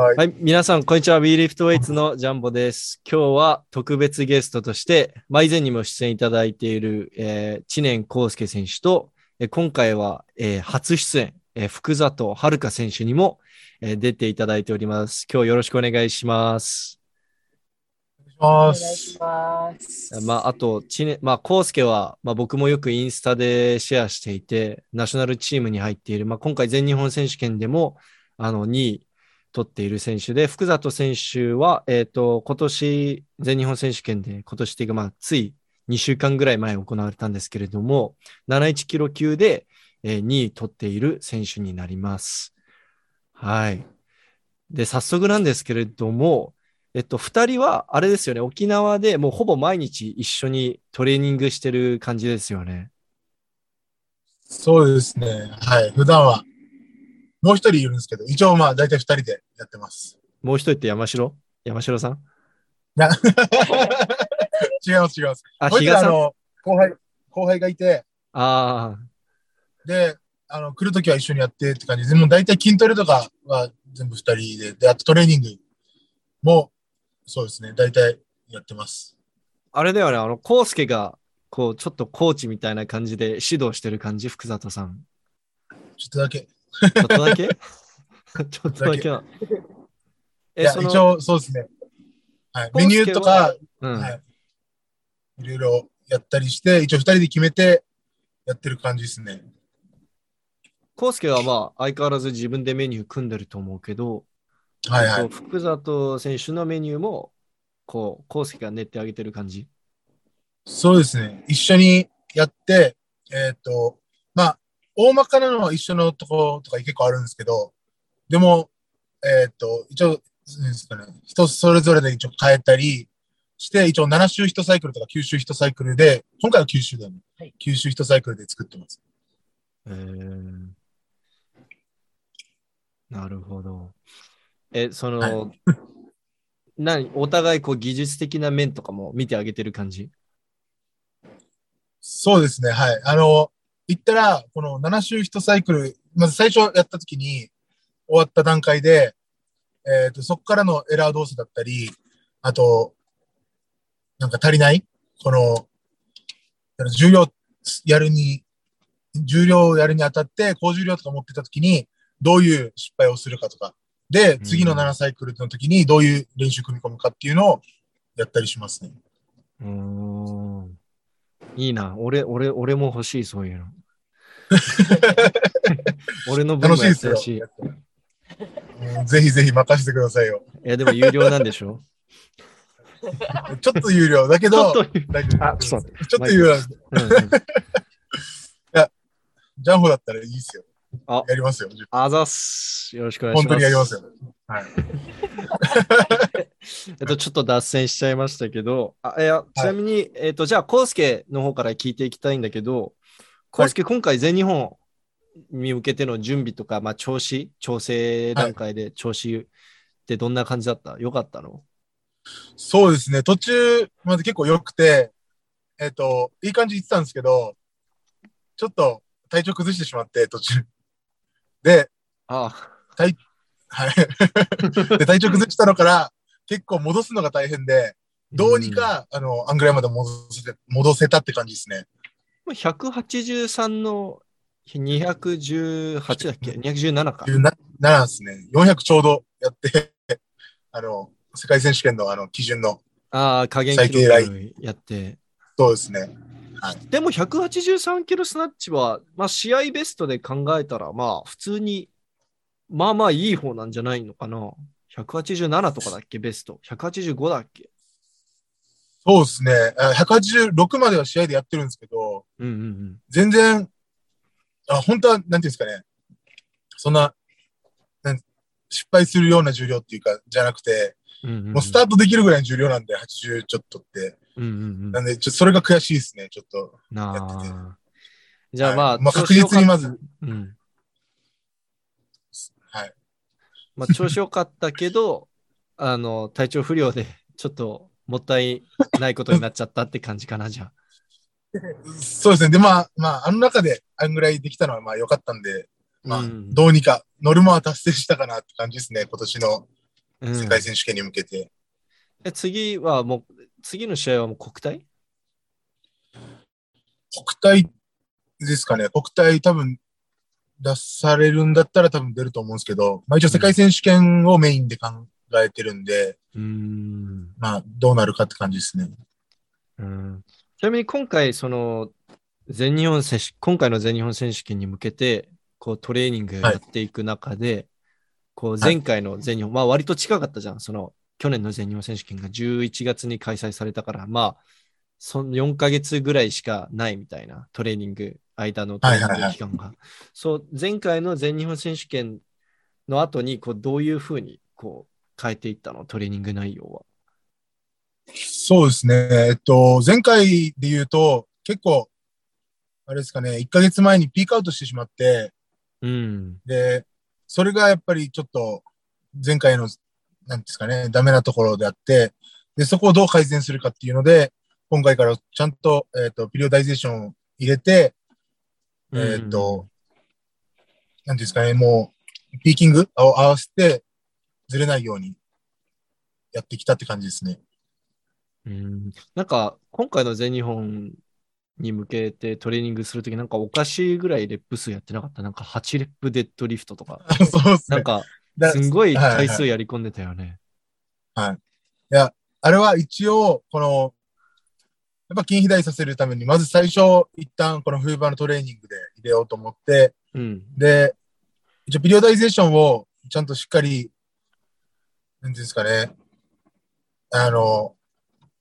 はいはい、皆さん、こんにちは。WeLiftWeights のジャンボです。今日は特別ゲストとして、まあ、以前にも出演いただいている、えー知念康介選手と、えー今回は、えー初出演、えー福里遥選手にも、えー出ていただいております。今日よろしくお願いします。お願いお願いします。まあ、あと、知念、まあ、康介は、まあ、僕もよくインスタでシェアしていて、ナショナルチームに入っている、まあ、今回全日本選手権でも、あの、2位取っている選手で、福里選手は、えっ、と、今年、全日本選手権で、今年っていうか、まあ、つい2週間ぐらい前行われたんですけれども、71キロ級で、えー2位取っている選手になります。はい。で、早速なんですけれども、えっと、二人は、あれですよね、沖縄でもうほぼ毎日一緒にトレーニングしてる感じですよね。そうですね。はい。普段は、もう一人いるんですけど、一応まあ大体二人でやってます。もう一人って山城？山城さん？な 違います、違います。あ、後輩、後輩がいて、あで、あの、来るときは一緒にやってって感じで、もう大体筋トレとかは全部二人で、で、あとトレーニングも、そうですね、大体やってます。あ、あれだよね、あの、康介が、こう、ちょっとコーチみたいな感じで指導してる感じ、福里さん。ちょっとだけ。ちょっとだけ？ちょっとだけな。いえ、一応そうですね。はい。メニューとか、うん。はい。いろいろやったりして、一応二人で決めてやってる感じですね。康介はまあ、相変わらず自分でメニュー組んでると思うけど、はいはい。福里選手のメニューも、こう、康介が練ってあげてる感じ？そうですね。一緒にやって、えっ、と、まあ、大まかなのは一緒のところとか結構あるんですけど、でも、えっ、と、一応、なんですかね、人それぞれで一応変えたりして、一応7周1サイクルとか9周1サイクルで、今回は9周だよね。はい9周1サイクルで作ってます。えーなるほど。え、その、は 何、お互いこう技術的な面とかも見てあげてる感じ？そうですね。はい。あの、言ったら、この7周1サイクル、まず最初やった時に終わった段階で、えっ、と、そこからのエラー動作だったり、あと、なんか足りない？この、重量やるに、重量をやるにあたって、高重量とか持ってた時に、どういう失敗をするかとか。で、次のうん7サイクルの時にどういう練習組み込むかっていうのをやったりしますね。うーん。いいな。俺、俺、俺も欲しい、そういうの。俺の分もやってほしい。ぜひぜひ任せてくださいよ。や、でも有料なんでしょ？ちょっと有料だけど、ちょっと待ちょっと有料なんでうんうん ジャンボだったらいいですよ。あやりますよ。あざっす。よろしくお願いし本ます。当にやりますよ。はい。えっと、ちょっと脱線しちゃいましたけど、あいやちなみに、えっと、じゃあ、コウスケの方から聞いていきたいんだけど、コウスケ、今回全日本に向けての準備とか、まあ、調子、調整段階で調子ってどんな感じだった？よかったの？そうですね。途中まで結構良くて、えっ、と、いい感じで言ってたんですけど、ちょっと体調崩してしまって、途中。で、あはい。で、体調崩したのから、結構戻すのが大変で、どうにか、あの、あんぐらいまで戻せて、戻せたって感じですね。うん、183の218だっけ ?217 か。17なんですね。400ちょうどやって、あの、世界選手権のあの基準の、ああ、加減記録やって。そうですね。でも183キロスナッチは、まあ、試合ベストで考えたら、まあ普通に、まあまあいい方なんじゃないのかな。187とかだっけ、ベスト。185だっけ？そうですね。あ186までは試合でやってるんですけど、うんうんうん。全然、あ、本当は、なんていうんですかね。そんな、なん失敗するような重量っていうか、じゃなくて、うんうんうん、もうスタートできるぐらいの重量なんで、80ちょっとって。うんうんうんなんで、ちょっとそれが悔しいですね、ちょっと。なやっててあ。じゃあまあ、はいまあ、調確実にまず、うん。はい。まあ、調子良かったけど、あの、体調不良で、ちょっともったいないことになっちゃったって感じかな、じゃあ。そうですね。で、まあ、まあ、あの中であんぐらいできたのは、まあ、良かったんで、まあ、うんどうにか、ノルマは達成したかなって感じですね、今年のうん世界選手権に向けて。え次はもう、次の試合はもう国体？国体ですかね。国体多分出されるんだったら多分出ると思うんですけど、まあ一応世界選手権をメインで考えてるんで、うーん。まあどうなるかって感じですね。うんちなみに今回、その、全日本選手、今回の全日本選手権に向けて、こうトレーニングやっていく中で、こう前回の全日本、まあ割と近かったじゃん。その、去年の全日本選手権が11月に開催されたから、まあ、その4ヶ月ぐらいしかないみたいなトレーニング、間のトレーニング期間が。そう、前回の全日本選手権の後に、こう、どういうふうに、こう、変えていったの？トレーニング内容は。そうですね。えっと、前回で言うと、結構、あれですかね、1ヶ月前にピークアウトしてしまって、うん。で、それがやっぱりちょっと、前回の、なんですかね、ダメなところであって、で、そこをどう改善するかっていうので、今回からちゃんと、えっと、ピリオダイゼーションを入れて、えっと、なんですかね、もう、ピーキングを合わせて、ずれないようにやってきたって感じですね。うん、なんか、今回の全日本に向けてトレーニングするとき、なんかおかしいぐらいレップ数やってなかった？なんか8レップデッドリフトとか。そうですね。なんか、だすんごいはいはい回数やり込んでたよね。いや、あれは一応、この、やっぱ筋肥大させるために、まず最初、一旦この冬場のトレーニングで入れようと思って、うん。で、一応ピリオダイゼーションをちゃんとしっかり、なんていうんですかね、あの、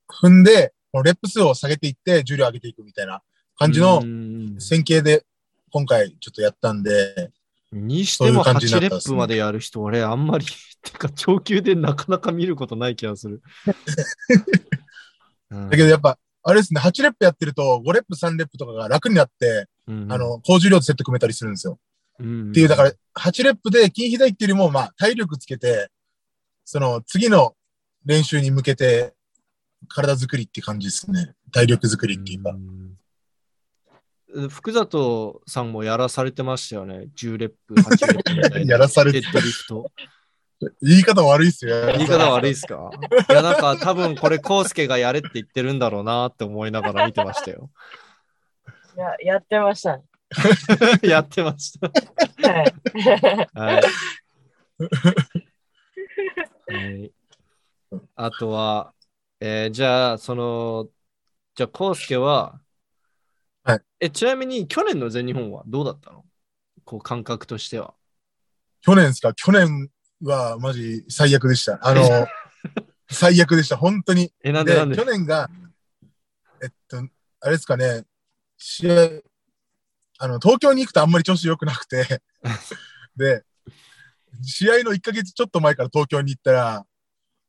踏んで、このレップ数を下げていって、重量上げていくみたいな感じのうん線形で、今回ちょっとやったんで、にしてもそういう感じに8レップまでやる人、俺あんまり、てか、長級でなかなか見ることない気がする。うん。だけどやっぱ、あれですね、8レップやってると、5レップ、3レップとかが楽になって、うんあの、高重量でセット組めたりするんですよ。うんっていう、だから、8レップで筋肥大っていうよりも、まあ、体力つけて、その、次の練習に向けて、体作りって感じですね。体力作りっていうか。うん福里さんもやらされてましたよね。10レップ、8レップ。やらされてデッドリフト。言い方悪いっすよ。言い方悪いですか？いや、なんか多分これ、コウスケがやれって言ってるんだろうなって思いながら見てましたよ。ややってましたね。やってました。はい。はい。はい、あとは、えーじゃあ、その、じゃあ、コウスケは、はいえ、ちなみに去年の全日本はどうだったの？こう、感覚としては。去年ですか？去年はマジ最悪でした。あの、最悪でした。本当に。え、なんでなんで？去年が、えっと、あれですかね、試合、あの、東京に行くとあんまり調子良くなくて、で、試合の1ヶ月ちょっと前から東京に行ったら、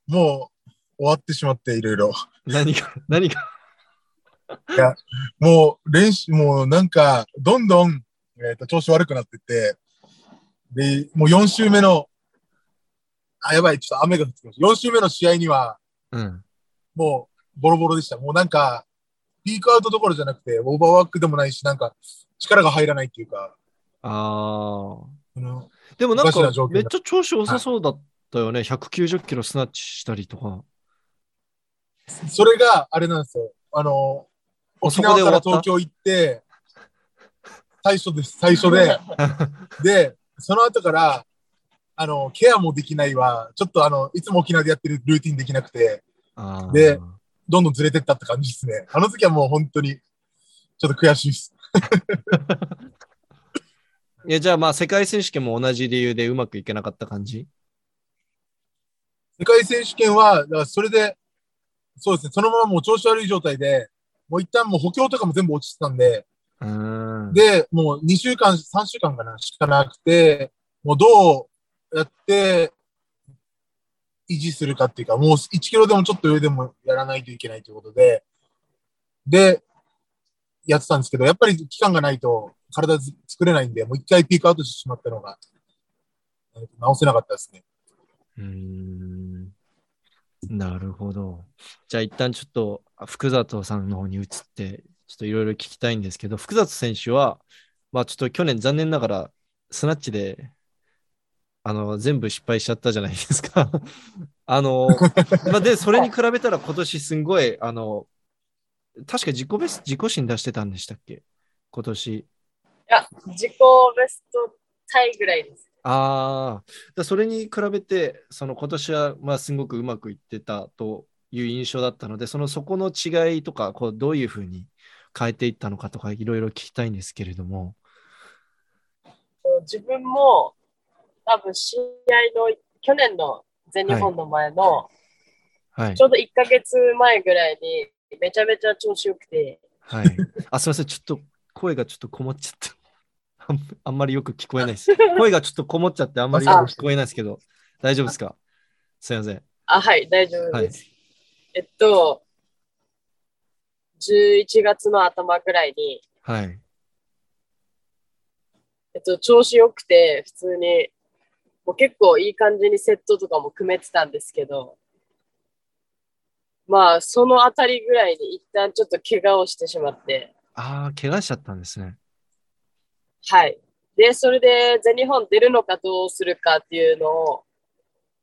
もう終わってしまって、いろいろ。何が、何が？もう練習、もうなんか、どんどん、えっと調子悪くなってって、で、もう4週目の、あ、やばい、ちょっと雨が降ってきました。4週目の試合には、うん。もうボロボロでした。もうなんか、ピークアウトどころじゃなくて、オーバーワークでもないし、なんか、力が入らないっていうか、ああ。でもなんおかめっちゃ調子良さそうだったよね。190キロスナッチしたりとか。それがあれなんですよ。あの、沖縄から東京行って、最初です、最初で。で、その後から、あの、ケアもできないわ。ちょっとあの、いつも沖縄でやってるルーティンできなくて、でどんどんずれてったって感じですね。あの時はもう本当に、ちょっと悔しいです。いや、じゃあまあ世界選手権も同じ理由でうまくいけなかった感じ？世界選手権は、だからそれで、そうですね、そのままもう調子悪い状態で、もう一旦もう補強とかも全部落ちてたんで、ん。で、もう2週間、3週間かな、しかなくて、もうどうやって維持するかっていうか、もう1キロでもちょっと上でもやらないといけないということで、で、やってたんですけど、やっぱり期間がないと体ず作れないんで、もう一回ピークアウトしてしまったのが、えー直せなかったですね。うーんなるほど。じゃあ一旦ちょっと福里さんの方に移って、ちょっといろいろ聞きたいんですけど、福里選手は、まあちょっと去年残念ながらスナッチであの、全部失敗しちゃったじゃないですか。あの、まあ、で、それに比べたら今年すんごい、あの、確か自己ベスト、自己新出してたんでしたっけ？今年。いや、自己ベストタイぐらいです。ああ、それに比べて、その今年は、まあ、すごくうまくいってたという印象だったので、そのそこの違いとか、こうどういうふうに変えていったのかとか、いろいろ聞きたいんですけれども。自分も多分試合の去年の全日本の前の、はいち。ょうど1ヶ月前ぐらいにめちゃめちゃ調子よくて、はい。あ、すみません。ちょっと声がちょっとこもっちゃった。あんまりよく聞こえないです。声がちょっとこもっちゃってあんまりよく聞こえないですけど、大丈夫ですか？すみません。あ、はい、大丈夫です。えっと、11月の頭ぐらいに、はい。えっと、調子よくて、普通に、もう結構いい感じにセットとかも組めてたんですけど、まあ、そのあたりぐらいに一旦ちょっと怪我をしてしまって、ああ、怪我しちゃったんですね。はい。で、それで全日本出るのかどうするかっていうのを、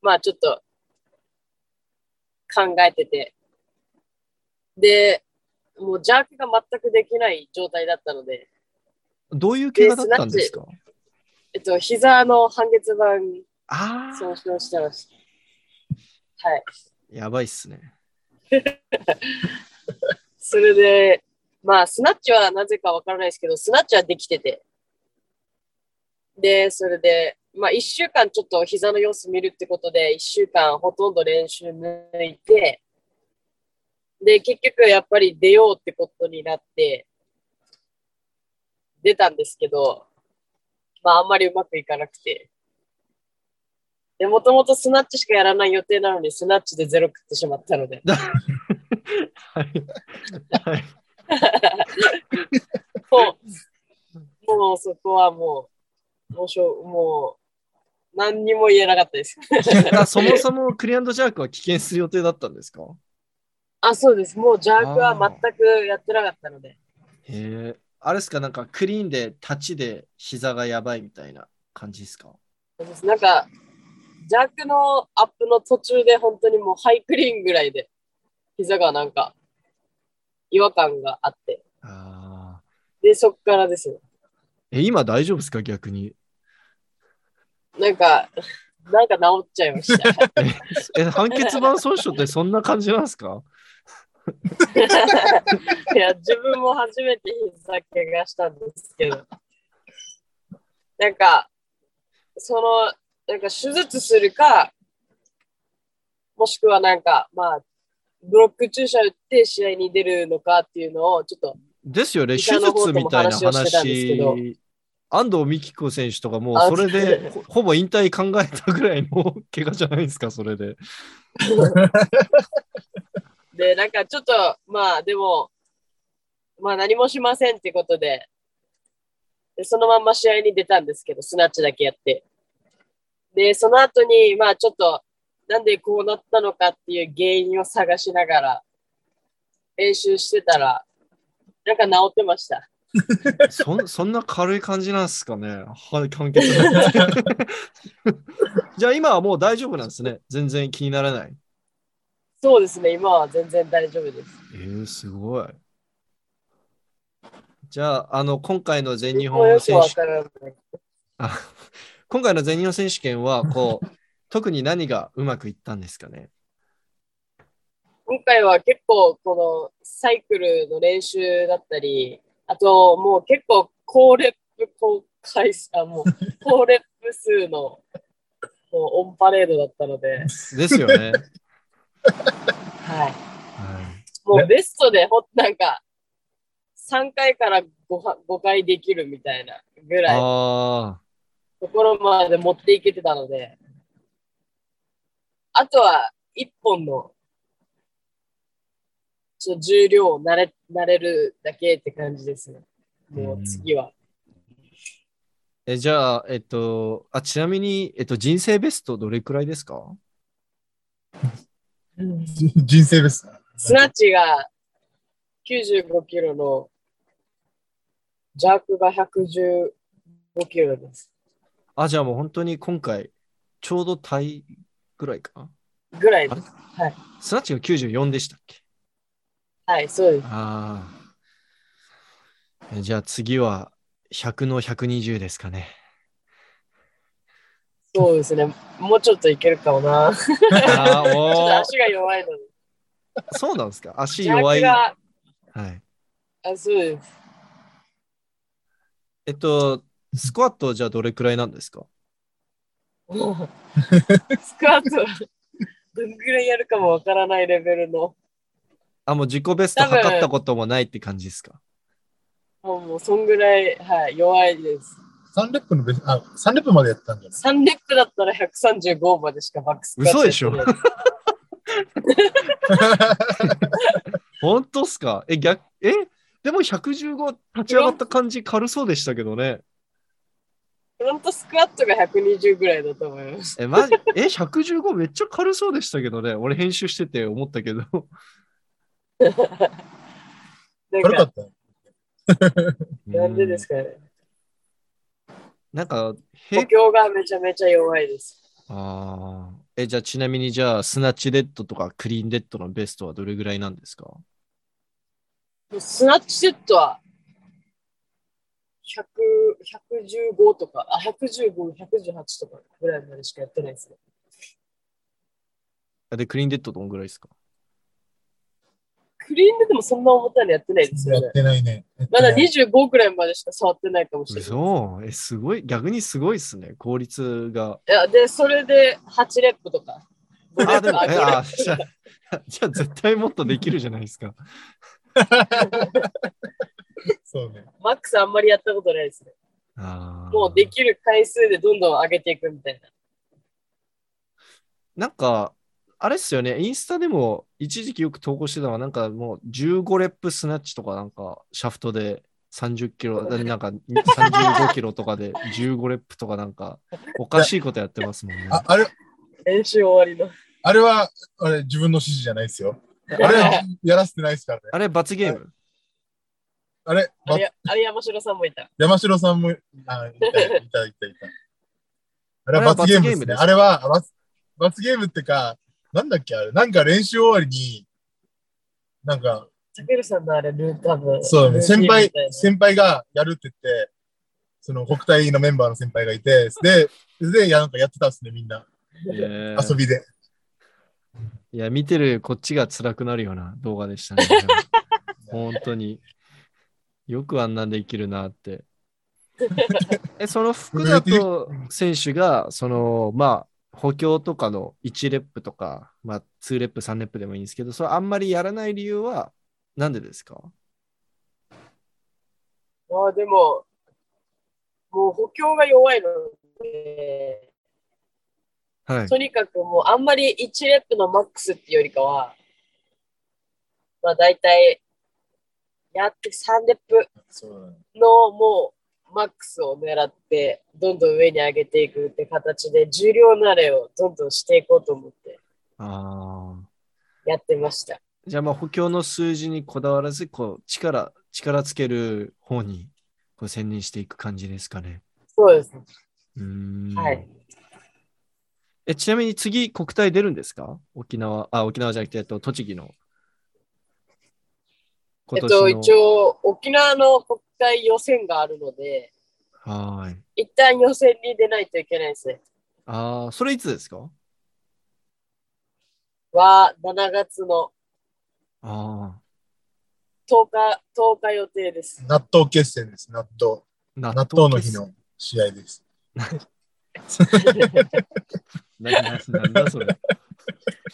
まあちょっと考えてて。で、もうジャークが全くできない状態だったので、どういう怪我だったんですか？えっと、膝の半月板あ損傷してました。はい。あ、やばいっすね。それで、まあ、スナッチはなぜかわからないですけど、スナッチはできてて。で、それで、まあ、一週間ちょっと膝の様子見るってことで、一週間ほとんど練習抜いて、で、結局やっぱり出ようってことになって、出たんですけど、まあ、あんまりうまくいかなくて。で、もともとスナッチしかやらない予定なのに、スナッチでゼロ食ってしまったので。はい。はい。もう、もうそこはもう、もうしょう、もう、何にも言えなかったです。あそもそもクリアンドジャークは棄権する予定だったんですか？あ、そうです。もうジャークは全くやってなかったので。へえ。あれですか？なんかクリーンで立ちで膝がやばいみたいな感じですか？そうですなんか、ジャークのアップの途中で本当にもうハイクリーンぐらいで、膝がなんか、違和感があって。ああ。で、そっからですよ。え、今大丈夫ですか？逆に。なんか、なんか治っちゃいました。え、半血板損傷ってそんな感じなんですか？いや、自分も初めて膝怪我したんですけど、なんか、その、なんか手術するか、もしくはなんか、まあ、ブロック注射打って試合に出るのかっていうのを、ちょっと、ですよね。医手術みたいな話。安藤美希子選手とかもうあそれでほほぼ引退考えたぐらいの怪我じゃないですか、それで。で、なんかちょっと、まあ、でも、まあ何もしませんってことで、でそのまんま試合に出たんですけど、スナッチだけやって。で、その後に、まあちょっと、なんでこうなったのかっていう原因を探しながら、練習してたら、なんか治ってました。そん そんな軽い感じなんですかね。はい、関係ない。じゃあ今はもう大丈夫なんですね。全然気にならない。そうですね、今は全然大丈夫です。えー、すごい。じゃあ、あの、今回の全日本選手からない。あ 今回の全日本選手権は、こう、特に何がうまくいったんですかね。今回は結構このサイクルの練習だったり、あともう結構高レップ高回数、あ、もう 高レップ数のもうオンパレードだったので、ですよね。はい。はい。もうベストでほんなんか3回から 5, は5回できるみたいなぐらい。ところまで持っていけてたので、あとは1本のちょっと重量を慣れ慣れるだけって感じですね。もう次は。ーえじゃあ、えっとあ、ちなみに、えっと、人生ベストどれくらいですか？人生ベスト。スナッチが95キロのジャークが115キロです。あ、じゃあもう本当に今回、ちょうどタイぐらいかな？ぐらいです。はい。スナッチが94でしたっけ？はい、そうです。ああ。えじゃあ次は100の120ですかね。そうですね。もうちょっといけるかもな。ちょっと足が弱いので。そうなんですか？足弱い。はい。あ、そうです。えっと、スクワットはじゃあどれくらいなんですか？スクワット、どんぐらいやるかもわからないレベルの。あ、もう自己ベスト測ったこともないって感じですか？もうもうそんぐらい、はい、弱いです。3レップのベスあ、3レップまでやったんじゃない？3レップだったら135までしかバックス嘘でしょ？本当っすか？え、逆、え？でも115立ち上がった感じ軽そうでしたけどね。フロントスクワットが120ぐらいだと思います。え、マジ？え、115めっちゃ軽そうでしたけどね。俺編集してて思ったけど。なんか、軽かった。なんでですかね。なんか、補へ強がめちゃめちゃ弱いです。あーえ、じゃあちなみにじゃあ、スナッチデッドとかクリーンデッドのベストはどれぐらいなんですか？スナッチセットは100 115とか、あ、115、118とかぐらいまでしかやってないですね。で、クリーンデッドどんぐらいですか？クリーンででもそんな重たいのやってないですよねやっ。てないね。まだない25くらいまでしか触ってないかもしれない。嘘え、すごい、逆にすごいっすね。効率が。いや、で、それで8レップとか。5レあ、でも、あ、え5レッあじゃあ、じゃあ絶対もっとできるじゃないですか。そうね。プ。マックスあんまりやったことないですね。あーもうできる回数でどんどん上げていくみたいな。なんか、あれっすよね、インスタでも一時期よく投稿してたのは、なんかもう15レップスナッチとか、なんかシャフトで30キロ、なんか35キロとかで15レップとか、なんかおかしいことやってますもんね。ああれ、練習終わりの。あれは、あれ、自分の指示じゃないですよ。あれはやらせてないですからね。あれ、罰ゲーム？あれ、あれ、あれ山城さんもいた。山城さんも、あ、いた、いた、いた、いた。あれは罰ゲームですね。罰ゲームですあれは罰罰ゲームってか、なんだっけあれ、なんか練習終わりに、なんか、タケルさんのあれ、ルー多分。そうだね、先輩先輩がやるって言って、その国体のメンバーの先輩がいて、で、で、やなんかやってたっすね、みんな。えー遊びで。いや、見てるこっちが辛くなるような動画でしたね。本当に。よくあんなんで生きるなって。え、その福里選手が、その、まあ、補強とかの1レップとか、まあ、2レップ、3レップでもいいんですけど、それあんまりやらない理由は、なんでですか？まあでも、もう補強が弱いので、はい。とにかくもうあんまり1レップのマックスっていうよりかは、まあ大体、やって3レップ。のもうマックスを狙って、どんどん上に上げていくって形で、重量慣れをどんどんしていこうと思ってああ。やってました。じゃあ、まあ、補強の数字にこだわらず、こう、力、力つける方に、こう、専念していく感じですかね。そうですね。うーん。はい。え、ちなみに次、国体出るんですか？沖縄、あ、沖縄じゃなくて、と、栃木の。えっと、一応、沖縄の国体予選があるので、はーい。一旦予選に出ないといけないですね。ああ、それいつですか？は、7月のああ、10日、10日予定です。納豆決戦です、納豆。納納豆の日の試合です。なななんだそれ。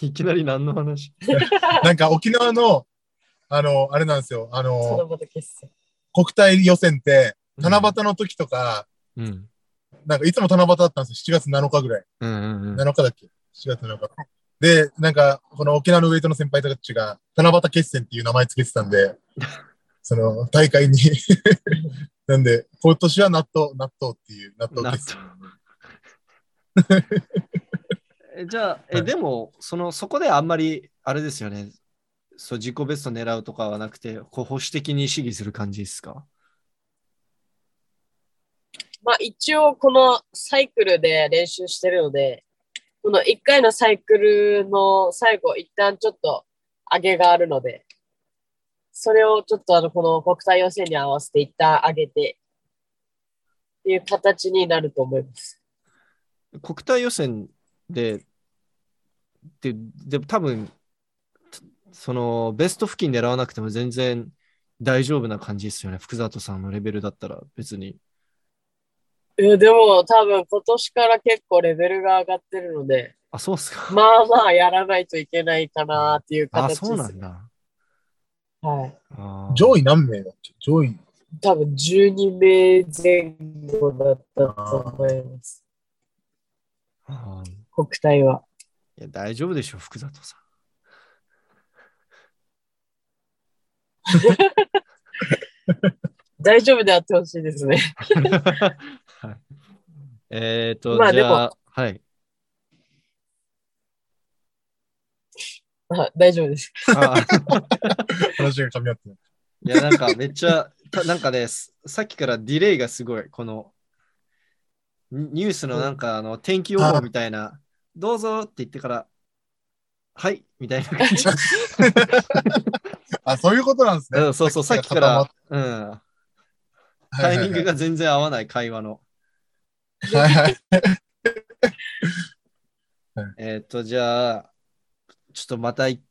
いきなり何の話？なんか沖縄の、あの、あれなんですよ、あその。国体予選って、七夕の時とか、うん。なんかいつも七夕だったんですよ、7月7日ぐらい。うんうんうん。7日だっけ ?7 月7日。で、なんか、この沖縄のウェイトの先輩たちが、七夕決戦っていう名前つけてたんで、その大会に なんで、今年は納豆、納豆っていう納豆決戦。えじゃあ、え、はいでも、その、そこであんまり、あれですよね。そう、自己ベスト狙うとかはなくて、こう保守的に試技する感じですか？まあ一応このサイクルで練習してるので、この1回のサイクルの最後、一旦ちょっと上げがあるので、それをちょっとあの、この国体予選に合わせて一旦上げて、っていう形になると思います。国体予選で、で、で多分、そのベスト付近狙わなくても全然大丈夫な感じですよね。福里さんのレベルだったら別に。えでも多分今年から結構レベルが上がってるので、あ、そうっすか。まあまあやらないといけないかなっていうあ、形です。そうなんだ。はい。上位何名だっけ？上位。多分12名前後だったと思います。国体は。や、大丈夫でしょう、福里さん。大丈夫であってほしいですね。はい、えっ、と、まあじゃあ、はい。あ大丈夫です。あ 話が噛み合ってない。いや、なんかめっちゃ、たなんかね、すさっきからディレイがすごい、この、ニニュースのなんか、あの、天気予報みたいな、どうぞって言ってから、はい、みたいな感じ。あ、そういうことなんですね。うんそうそう、さっきから、うん、たタイミングが全然合わない会話の。はいはい。えっ、と、じゃあ、ちょっとまたい、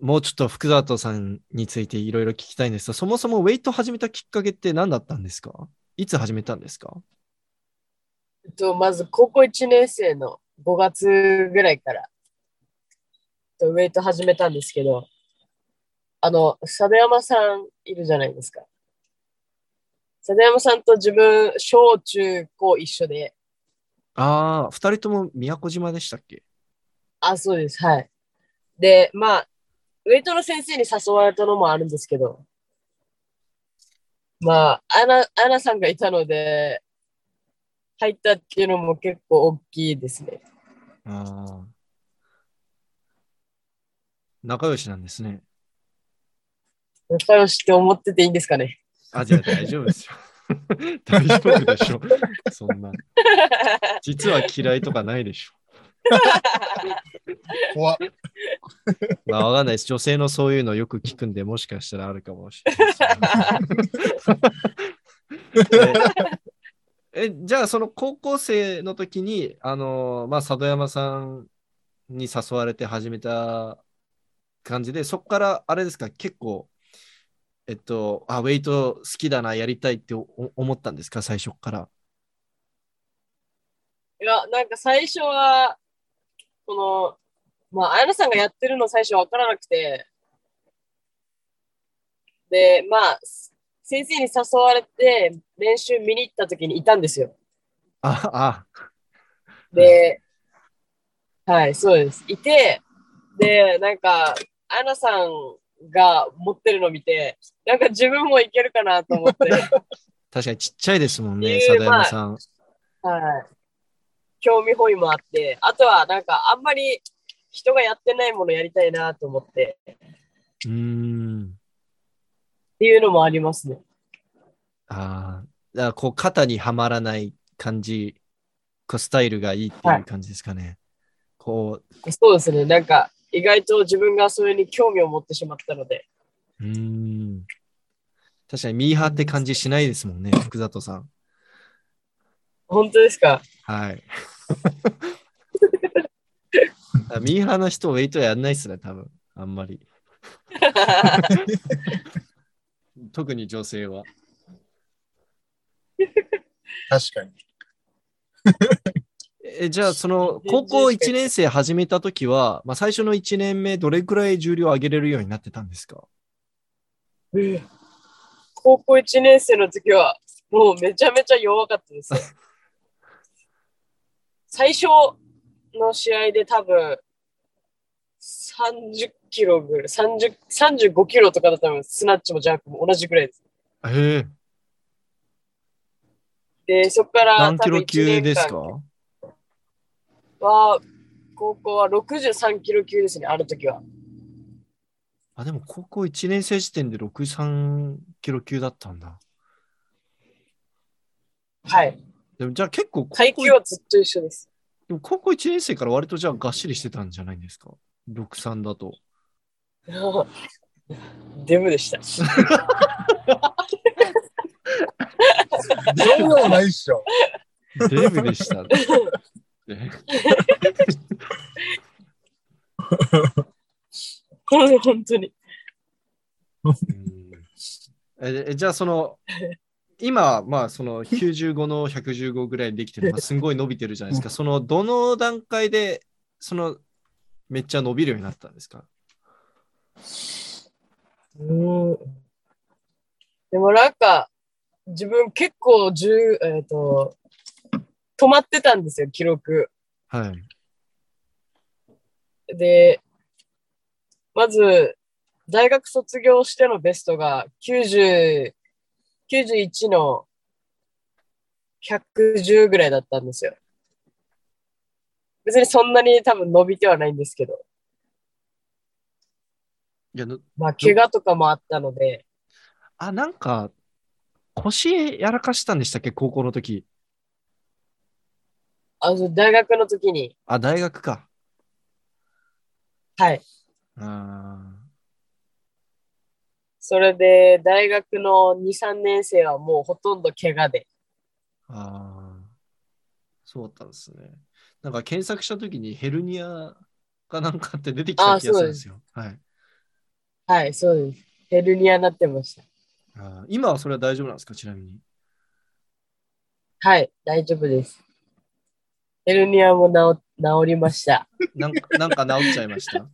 もうちょっと福里さんについていろいろ聞きたいんですが、そもそもウェイト始めたきっかけって何だったんですか？いつ始めたんですか？えっと、まず高校1年生の5月ぐらいから、えっとウェイト始めたんですけど、あの、佐渡山さんいるじゃないですか。佐渡山さんと自分、小中高一緒で、ああ、二人とも宮古島でしたっけ？あ、そうです、はい。で、まあ、ウェイトの先生に誘われたのもあるんですけど、まあ、アナ、アナさんがいたので、入ったっていうのも結構大きいですね。ああ。仲良しなんですね。仲良しって思ってていいんです。かね。あ、じゃあ大丈夫です。よ。大丈夫でしょ。そんな。実は嫌いとかないでしょ。怖っまあ、わかんないです。女性のそういうのよく聞くんで、もしかしたらあるかもしれない。ええじゃあ、その高校生の時に、あのまあ、佐渡山さんに誘われて始めた感じで、そこからあれです。か、結構、えっと、あ、ウェイト好きだな、やりたいってお思ったんですか、最初から？いや、なんか最初は、この、まあ、綾菜さんがやってるの最初わからなくて、で、まあ、先生に誘われて練習見に行った時にいたんですよ。あ、あ、で、はい、そうです。いて、で、なんか、アナさんが持ってるの見て、なんか自分もいけるかなと思って、確かにちっちゃいですもんね、えー佐渡山さん。はい。興味本位もあって、あとはなんかあんまり人がやってないものやりたいなと思って、っうーん。ていうのもありますね。ああ、だからこう肩にはまらない感じ、こうスタイルがいいっていう感じですかね。こそうですね。なんか意外と自分がそれに興味を持ってしまったので、う、ん。確かにミーハーって感じしないですもんね、福里さん。本当ですか？はい。あ ミーハーな人ウェイトやんないっすね、多分。あんまり。特に女性は。確かに。えじゃあ、その高校1年生始めたときは、まあ、最初の1年目、どれくらい重量上げれるようになってたんですか？高校1年生の時はもうめちゃめちゃ弱かったですよ。最初の試合で多分30キロぐらい、30 35キロとかだったらスナッチもジャンプも同じぐらいです。ええで、そこから何キロ級ですか？は、高校は63キロ級ですね、ある時は。あ、でも高校1年生時点で63キロ級だったんだ。はい。でもじゃあ結構高校階級はずっと一緒です。でも高校1年生から割とじゃあがっしりしてたんじゃないんですか ?63 だと。デブでした。そんなのないっしょ。デブでしたね。本当に。うん。ええじゃあその今まあその95の115ぐらいできてる、まあ、すんごい伸びてるじゃないですか。そのどの段階でそのめっちゃ伸びるようになったんですか？うん。でもなんか、自分結構十、えっ、と、止まってたんですよ、記録。はい。で、まず、大学卒業してのベストが90、91の110ぐらいだったんですよ。別にそんなに多分伸びてはないんですけど、いやぬまあ、怪我とかもあったので、あなんか腰やらかしたんでしたっけ？高校の時あの大学の時に、あ大学か。はい。あそれで、大学の2、3年生はもうほとんど怪我で。ーあー。そうだったんですね。なんか検索した時にヘルニアかなんかって出てきた気がするんですよ。はい。はい、そうです。ヘルニアになってました。あー。今はそれは大丈夫なんですか？ちなみに。はい、大丈夫です。ヘルニアも治治りました。なんかなんか治っちゃいました？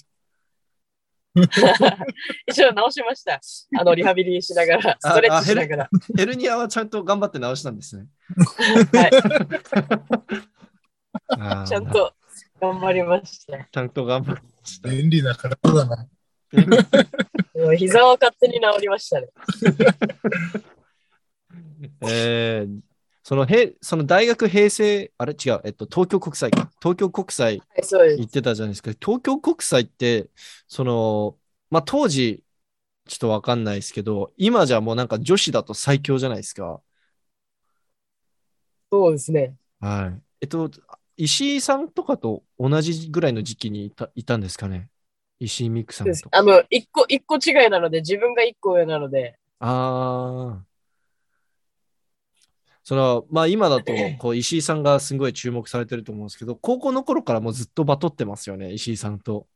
一応治しました。あの、リハビリしながら、ストレッチしながら。ヘルニアはちゃんと頑張って治したんですね。はい、ちゃん。と頑張りました。ちゃんと頑張りました。便利な体だな。膝は勝手に治りましたね。えーそのへその大学平成、あれ？違う、えっと、東京国際か。東京国際。行ってたじゃないですか。東京国際って、その、まあ、当時、ちょっとわかんないですけど、今じゃもうなんか女子だと最強じゃないですか。そうですね。はい。えっと、石井さんとかと同じぐらいの時期にいたいたんですかね？石井美久さんと。あの、一個、一個違いなので、自分が一個上なので、ああ。その、まあ今だと、こう、石井さんがすごい注目されてると思うんですけど、高校の頃からもうずっとバトってますよね、石井さんと。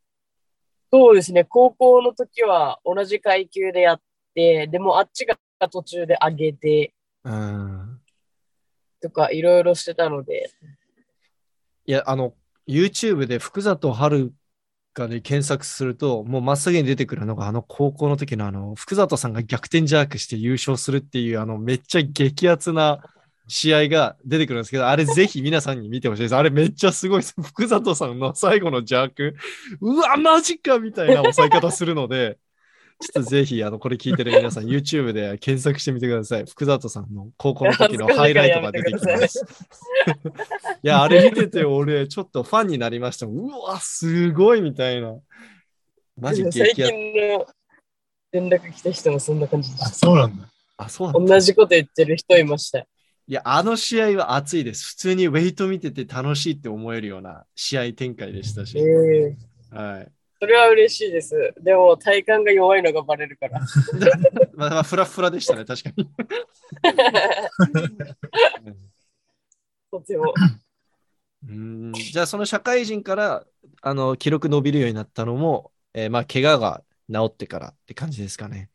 そうですね。高校の時は同じ階級でやって、でもあっちが途中で上げてうん。とかいろいろしてたので、いや、あの、YouTube で福里春がで検索すると、もう真っ先に出てくるのが、あの高校の時のあの、福里さんが逆転ジャークして優勝するっていう、あの、めっちゃ激アツな試合が出てくるんですけど、あれぜひ皆さんに見てほしいです。あれめっちゃすごいです。福里さんの最後のジャーク、うわ、マジかみたいな抑え方するので、ちょっとぜひ、あの、これ聞いてる皆さん、YouTube で検索してみてください。福里さんの高校の時のハイライトが出てきます。いや、あれ見てて、俺、ちょっとファンになりました。うわ、すごいみたいな。マジ最激アツ。近の連絡来た人もそんな感じであ、しそうなんだ。あ、そうなんだ。同じこと言ってる人いました。いや、あの試合は熱いです。普通にウェイト見てて楽しいって思えるような試合展開でしたし。ええはい。それは嬉しいです。でも体幹が弱いのがバレるから。まあ、まあ、フラフラでしたね、確かに。とても。うんじゃあ、その社会人からあの記録伸びるようになったのも、えーまあ、怪我が治ってからって感じですかね。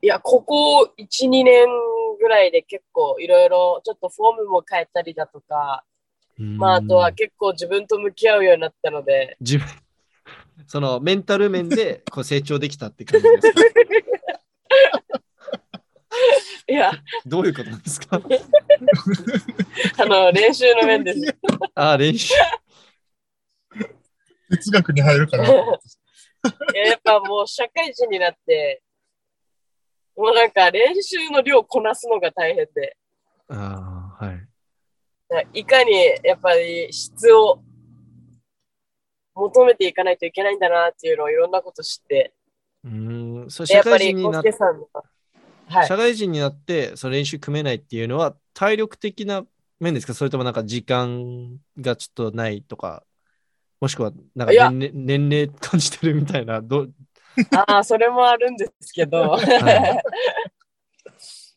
いや、ここ1、2年ぐらいで結構いろいろちょっとフォームも変えたりだとか、まああとは結構自分と向き合うようになったので、自分、そのメンタル面で こう成長できたって感じですか？いや、どういうことなんですか？あの、練習の面です。あ あ、練習。哲学に入るかな。い ややっぱもう社会人になって、もうなんか練習の量こなすのが大変で、ああ、はい。いかにやっぱり質を求めていかないといけないんだなっていうのをいろんなこと知って、うーん、そう社会人になっケさんが、はい、社会人になってその練習組めないっていうのは体力的な面ですか？それともなんか時間がちょっとないとか、もしくはなんか年齢感じてるみたいな、ど ああ、それもあるんですけど。はい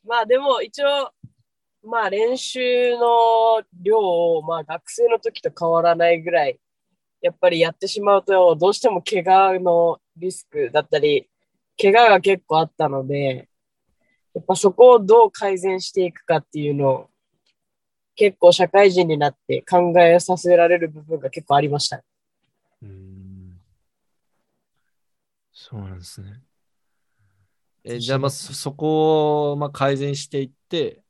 まあでも一応、まあ練習の量を、まあ学生の時と変わらないぐらい、やっぱりやってしまうと、どうしても怪我のリスクだったり、怪我が結構あったので、やっぱそこをどう改善していくかっていうのを、結構社会人になって考えさせられる部分が結構ありました。うーんそうなんですね。えじゃあまあそそこをまあ改善していって、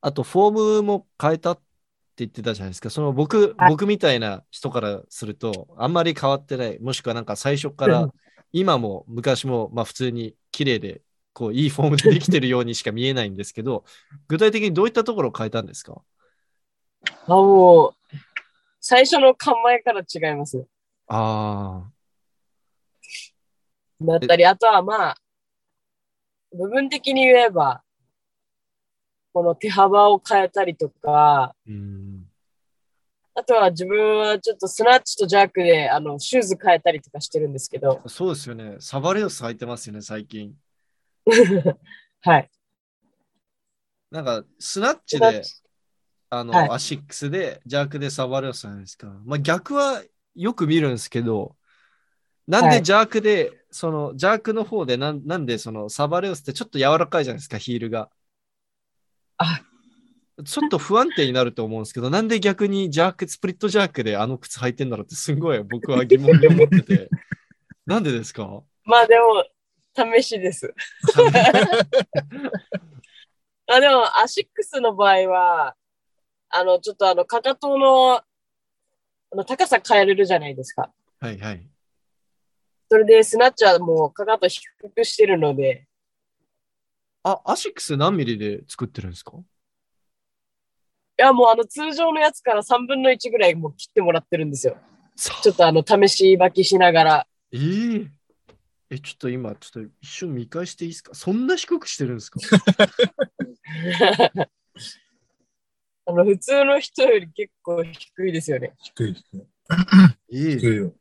あとフォームも変えたって言ってたじゃないですか。その僕、はい僕みたいな人からすると、あんまり変わってない。もしくはなんか最初からうん今も昔もまあ普通に綺麗で、こういいフォームでできてるようにしか見えないんですけど、具体的にどういったところを変えたんですか？あ、もう、最初の構えから違います。あだったり、あとはまあ、部分的に言えば、この手幅を変えたりとか、あ、とは自分はちょっとスナッチとジャークであのシューズ変えたりとかしてるんですけど、そうですよね。サバレオス履いてますよね、最近。はい。なんか、スナッチであの、はいアシックスで、ジャークでサバレオスじゃないですか。まあ逆はよく見るんですけど、なんはいでジャークで、その、ジャークの方でなん、なんでそのサバレオスってちょっと柔らかいじゃないですか、ヒールが。あちょっと不安定になると思うんですけど、なんで逆にジャーク、スプリットジャークであの靴履いてんだろうってすごい僕は疑問に思ってて。なんでですか？まあでも、試しです。あでも、アシックスの場合は、あの、ちょっとあの、かかとの、あの、高さ変えれるじゃないですか。はいはい。それで、スナッチはもう、かかと低くしてるので、あ、アシックス何ミリで作ってるんですか？いや、もうあの、通常のやつから3分の1ぐらいもう切ってもらってるんですよ。ちょっとあの、試し履きしながら。えええ、ちょっと今、ちょっと一瞬見返していいですか？そんな低くしてるんですか？あの、普通の人より結構低いですよね。低い低い。ええ低いよ。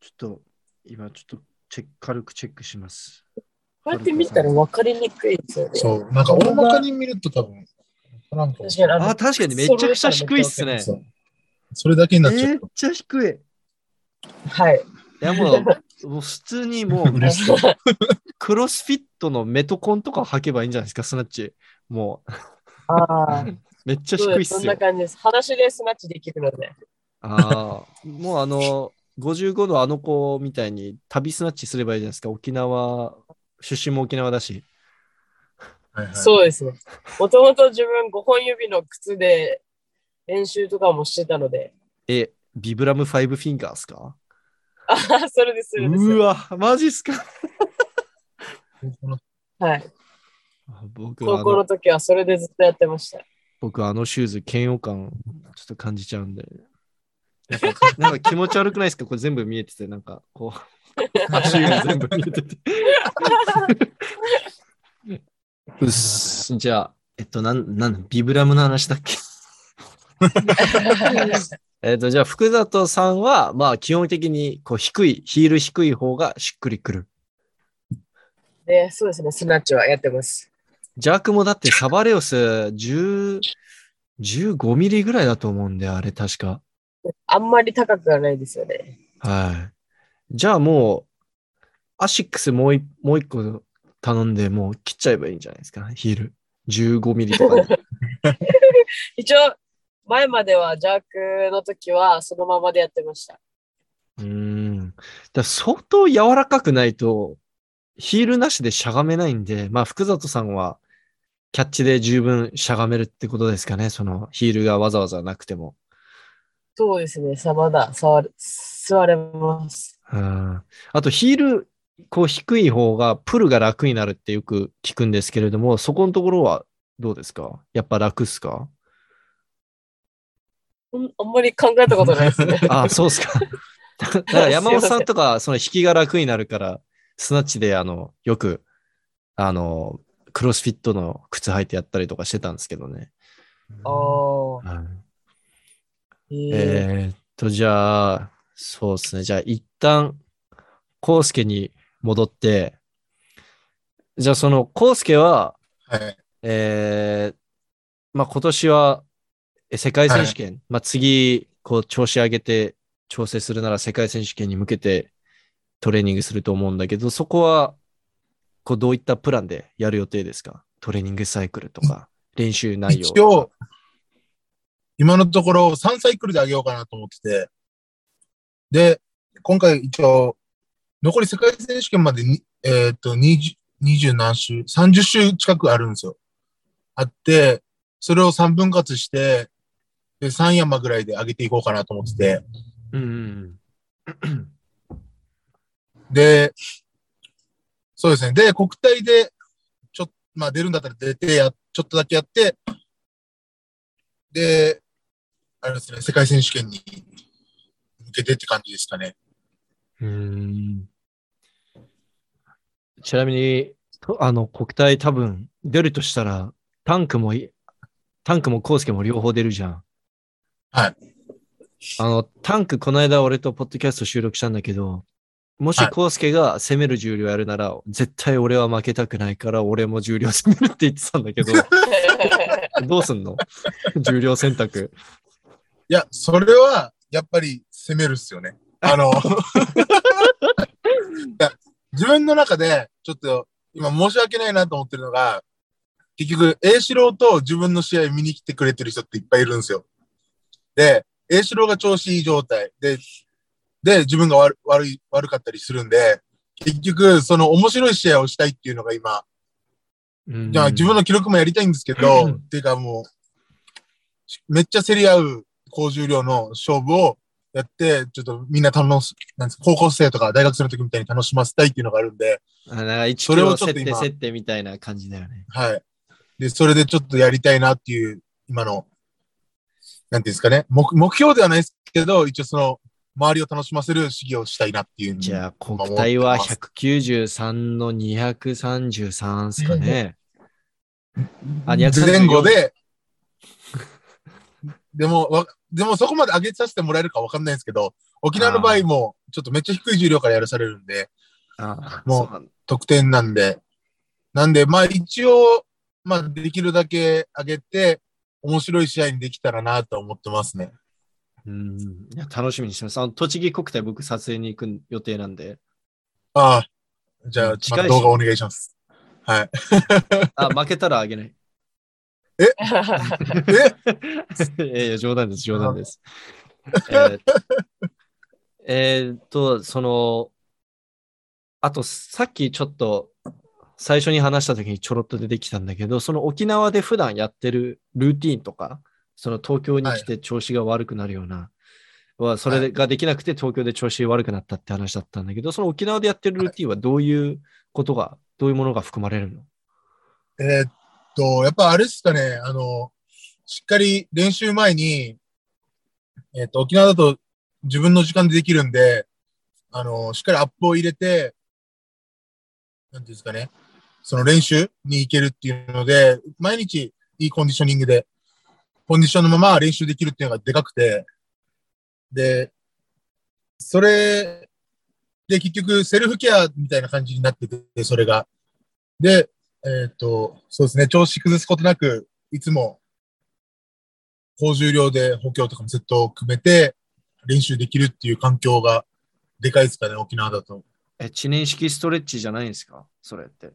ちょっと、今ちょっとチェック軽くチェックします。こうやって見たら分かりにくいですよね。そう。なんか大まかに見ると多分、わからんかも確かにあ確かにめちゃくちゃ低いっすね。それだけになっちゃめっ。ちゃ低い。いはい。やもう、もう普通にもう、嬉しそう。クロスフィットのメトコンとか履けばいいんじゃないですか、スナッチ。もああ、う、めっちゃ。低いっすよそんな。感じです。裸足でスナッチできるので。ああ、もうあの、55のあの子みたいに旅スナッチすればいいじゃないですか。沖縄、出身も沖縄だし。はいはいそうですね。もともと自分5本指の靴で練習とかもしてたので。え、ビブラムファイブフィンガーっすか？ああ、それです、それです。うわ、マジっすか？はい。僕高校の時はそれでずっとやってました。僕あのシューズ嫌悪感ちょっと感じちゃうんで。なんか気持ち悪くないですか？これ全部見えてて、なんかこう、足が全部見えてて。うっす。じゃあ、えっと、なん、なん、ビブラムの話だっけ？えっと、じゃあ、福里さんは、まあ、基本的に、こう、低い、ヒール低い方がしっくりくる。で、そうですね、スナッチはやってます。ジャークもだって、サバレオス10、15ミリぐらいだと思うんで、あれ、確か。あんまり高くはないですよね。はい。じゃあもう、アシックスもういもう一個頼んで、もう切っちゃえばいいんじゃないですか、ヒール。15ミリとかで。一応、前まではジャークの時はそのままでやってました。うーん。だ相当柔らかくないと、ヒールなしでしゃがめないんで、まあ、福里さんは、キャッチで十分しゃがめるってことですかね？そのヒールがわざわざなくても。そうですね、さまだ、触る、座れます。うんあとヒール、こう低い方がプルが楽になるってよく聞くんですけれども、そこのところはどうですか？やっぱ楽っすか？うんあんまり考えたことないですね。あそうっすか。だ だから山本さんとか、その引きが楽になるから、スナッチであの、よく、あの、クロスフィットの靴履いてやったりとかしてたんですけどね。おー。はいええーっと、じゃあ、そうですね。じゃあ、一旦、コウスケに戻って、じゃあ、その、コウスケは、はい。えーまあ、今年はえ世界選手権、まあ、次、こう、調子上げて調整するなら世界選手権に向けてトレーニングすると思うんだけど、そこは、こう、どういったプランでやる予定ですか？トレーニングサイクルとか、練習内容。一応、今のところ3サイクルで上げようかなと思ってて、で、今回一応、残り世界選手権までに、えーっと、20、20何週 ?30 週近くあるんですよ。あって、それを3分割して、で、3山ぐらいで上げていこうかなと思ってて、うんうんうん。で、そうですね。で、国体で、ちょっと、まあ出るんだったら出てや、ちょっとだけやって、で、あれですね、世界選手権に向けてって感じですかね。うーんちなみに、とあの、国体多分出るとしたら、タンクもい、タンクもコウスケも両方出るじゃん。はい。あの、タンク、この間俺とポッドキャスト収録したんだけど、もしはいコウスケが攻める重量やるなら、絶対俺は負けたくないから、俺も重量攻めるって言ってたんだけど、どうすんの？重量選択。いや、それは、やっぱり攻めるっすよね。あ。の、自分の中で、ちょっと、今申し訳ないなと思ってるのが、結局、A 四郎と自分の試合見に来てくれてる人っていっぱいいるんですよ。で、A 四郎が調子いい状態。で、で、自分が悪悪い、悪かったりするんで、結局、その面白い試合をしたいっていうのが今、うん。じゃあ自分の記録もやりたいんですけど、うん。っていうかもう、めっちゃ競り合う高重量の勝負をやって、ちょっとみんな楽し、なんですか高校生とか大学生の時みたいに楽しませたいっていうのがあるんで、あなんか1キそれをロ設定ちょっと今設定みたいな感じだよね。はい。で、それでちょっとやりたいなっていう、今の、なんていうんですかね、目目標ではないですけど、一応その、周りを楽しませる試技をしたいなっていう。じゃあ、今国体は思ってます193の233ですかね。あ、234前後。で、でも、わでもそこまで上げさせてもらえるかわかんないんですけど、沖縄の場合も、ちょっとめっちゃ低い重量からやらされるんで、あもう得点なんで。なんで、まあ一応、まあできるだけ上げて、面白い試合にできたらなと思ってますね。うんいや楽しみにしてます。あの栃木国体僕撮影に行く予定なんで。ああ、じゃあ、近いしまた動画お願いします。はい。あ、負けたらあげない。え？いやいや、冗談です、冗談です。え？ーえーっと、その、あと、さっきちょっと、最初に話した時にちょろっと出てきたんだけど、その沖縄で普段やってるルーティーンとか、その東京に来て調子が悪くなるような、はそれができなくて東京で調子悪くなったって話だったんだけど、その沖縄でやってるルーティーンはどういうことが、どういうものが含まれるの？えーっと、やっぱあれですかね、あの、しっかり練習前に、えっと、沖縄だと自分の時間でできるんで、あの、しっかりアップを入れて、なんていうんですかね、その練習に行けるっていうので、毎日いいコンディショニングで、コンディションのまま練習できるっていうのがでかくて、で、それで結局セルフケアみたいな感じになってて、それが。で、えっ、と、そうですね、調子崩すことなく、いつも、高重量で補強とかもずっと組めて、練習できるっていう環境がでかいですかね、沖縄だと。え、知念式ストレッチじゃないんですか？それって。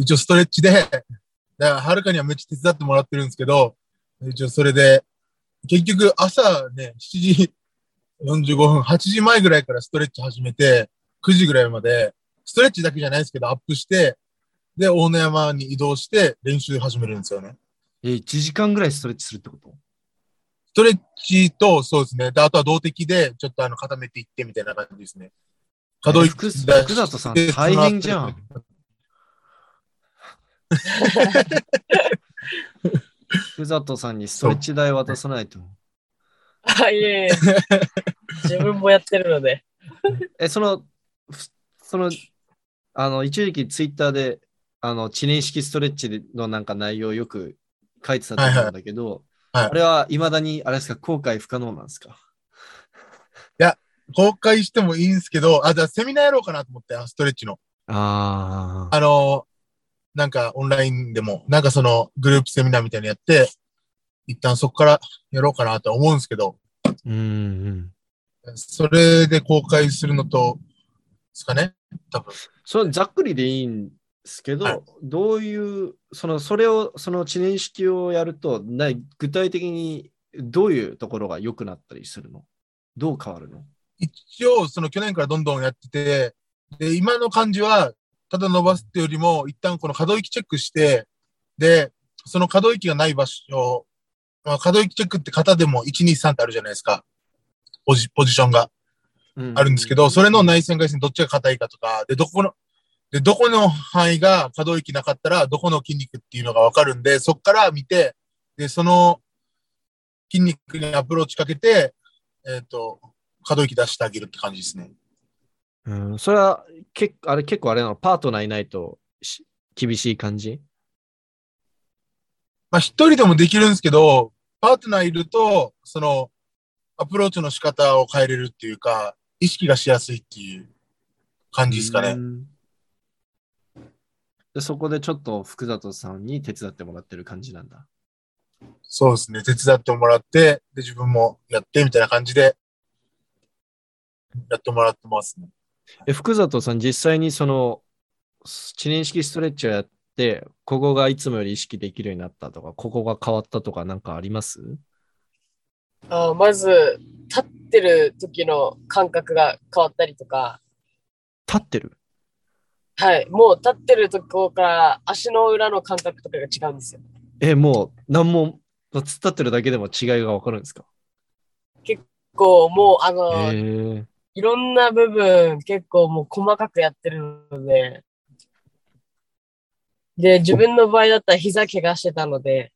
一応ストレッチで、だからはるかにはめっちゃ手伝ってもらってるんですけど、一応それで、結局朝ね、7時45分、8時前ぐらいからストレッチ始めて、9時ぐらいまで、ストレッチだけじゃないですけど、アップして、で、大野山に移動して練習始めるんですよね。え、1時間ぐらいストレッチするってこと？ストレッチと、そうですね。で、あとは動的で、ちょっとあの、固めていってみたいな感じですね。可動域え福福里さん大変じゃん。福里さんにストレッチ代渡さないと。あ、いえいえ。自分もやってるので。え、その、ふその、あの、一時期ツイッターで、あの、知念式ストレッチのなんか内容をよく書いてたと思うんだけど、はいはいあれは未だに、あれですか、後悔不可能なんですか？公開してもいいんですけど、あ、じゃあセミナーやろうかなと思って、あストレッチの。ああ。あの、なんかオンラインでも、なんかそのグループセミナーみたいなのやって、一旦そこからやろうかなとは思うんですけど、うんうん。それで公開するのと、ですかね？多分。そのざっくりでいいんですけど、はい。どういう、その、それを、その知念式をやると、な具体的にどういうところが良くなったりするの？どう変わるの？一応、その去年からどんどんやってて、で、今の感じは、ただ伸ばすってよりも、一旦この可動域チェックして、で、その可動域がない場所、まあ、可動域チェックって型でも1、2、3ってあるじゃないですか。ポジポジションが。あるんですけど、それの内線外線どっちが硬いかとか、で、どこの、で、どこの範囲が可動域なかったら、どこの筋肉っていうのがわかるんで、そこから見て、で、その筋肉にアプローチかけて、えっ、と、可動域出してあげるって感じですね。うん、それは結あれ結構あれなの、パートナーいないとし厳しい感じ？まあ、一人でもできるんですけど、パートナーいると、その、アプローチの仕方を変えれるっていうか、意識がしやすいっていう感じですかね。うんでそこでちょっと福里さんに手伝ってもらってる感じなんだ。そうですね。手伝ってもらって、で、自分もやって、みたいな感じで、やってもらってますね。え福里さん、実際にその知念式ストレッチをやって、ここがいつもより意識できるようになったとか、ここが変わったとか、なんかあります？あまず、立ってる時の感覚が変わったりとか、立ってる？はい、もう立ってるところから足の裏の感覚とかが違うんですよ。え、もう何も、突っ立ってるだけでも違いがわかるんですか？こう、もう、あの、いろんな部分結構もう細かくやってるので、で、自分の場合だったら膝怪我してたので、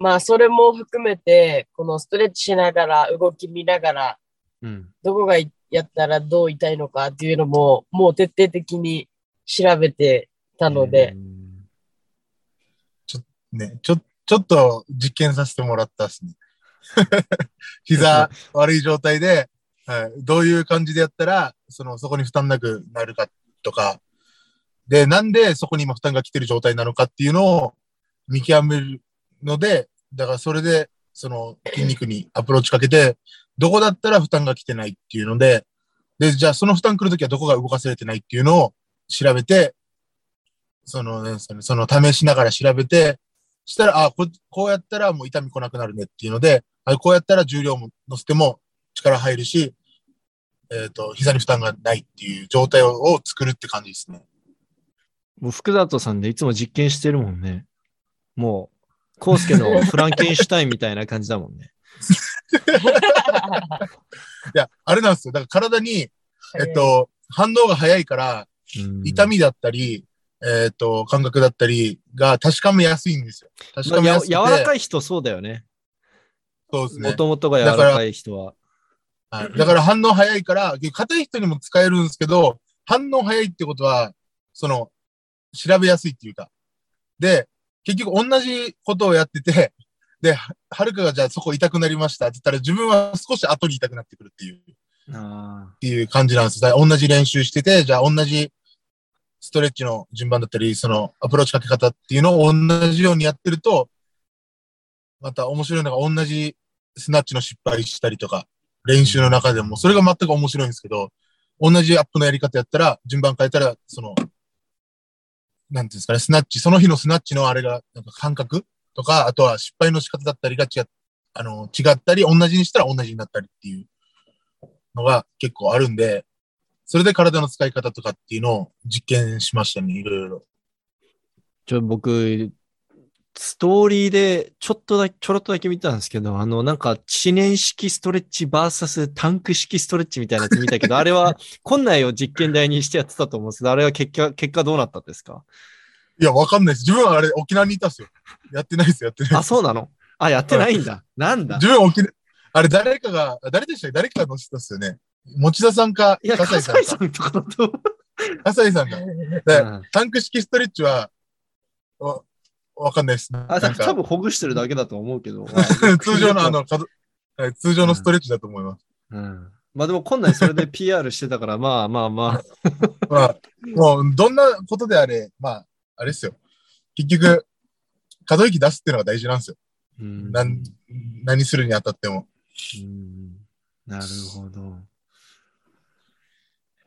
まあ、それも含めて、このストレッチしながら、動き見ながら、うん。どこがいやったらどう痛いのかっていうのも、もう徹底的に調べてたので。う、ん。ね、ちょ、ちょっと実験させてもらったっすね。膝悪い状態で、はい、どういう感じでやったら、その、そこに負担なくなるかとか、で、なんでそこに今負担が来てる状態なのかっていうのを見極めるので、だからそれで、その筋肉にアプローチかけて、どこだったら負担が来てないっていうので、で、じゃあその負担来るときはどこが動かせれてないっていうのを調べて、その、ね、その、その試しながら調べて、したら、あこ、こうやったらもう痛み来なくなるねっていうので、あこうやったら重量も乗せても力入るし、えっ、と、膝に負担がないっていう状態をを作るって感じですね。もう福里さんでいつも実験してるもんね。もう、コウスケのフランケンシュタインみたいな感じだもんね。いや、あれなんですよ。だから体に、えっと、反応が早いから、うん痛みだったり、えっと、感覚だったりが確かめやすいんですよ。確かめやすくて。柔らかい人そうだよね。そうですねも。ともとが柔らかい人は。はい。だから反応早いから、硬い人にも使えるんですけど、反応早いってことは、その、調べやすいっていうか。で、結局同じことをやってて、で、ははるかがじゃあそこ痛くなりましたって言ったら自分は少し後に痛くなってくるっていう、っあていう感じなんです。同じ練習してて、じゃあ同じストレッチの順番だったり、そのアプローチかけ方っていうのを同じようにやってると、また面白いのが同じスナッチの失敗したりとか、練習の中でも、それが全く面白いんですけど、同じアップのやり方やったら、順番変えたら、その、なんていうんですかね、スナッチ、その日のスナッチのあれが、なんか感覚？とか、あとは失敗の仕方だったりが違っあの、違ったり、同じにしたら同じになったりっていうのが結構あるんで、それで体の使い方とかっていうのを実験しましたね、いろいろ。ちょ、僕、ストーリーでちょっとだけ、ちょろっとだけ見たんですけど、あの、なんか、知念式ストレッチバーサスタンク式ストレッチみたいなやつ見たけど、あれは、婚内を実験台にしてやってたと思うんですけど、あれは結果、結果どうなったんですか？いや、わかんないです。自分はあれ、沖縄にいたっすよ。やってないです、やってないです。あ、そうなの？あ、やってないんだ。なんだ？自分沖縄、あれ誰かが、誰でしたっけ？誰かが乗せたっすよね。持田さんか、いや、笠笠井さんか。井さんとかだと？笠井さんが。タンク式ストレッチは、おわかんないです。あ、なんか多分ほぐしてるだけだと思うけど。通常のあの、通常のストレッチだと思います。うん。まあでも、こんなんそれで PR してたから、まあまあまあ。まあ、もう、どんなことであれ、まあ、あれですよ。結局、可動域出すっていうのが大事なんですよ。うんなん何するにあたっても。うんなるほど。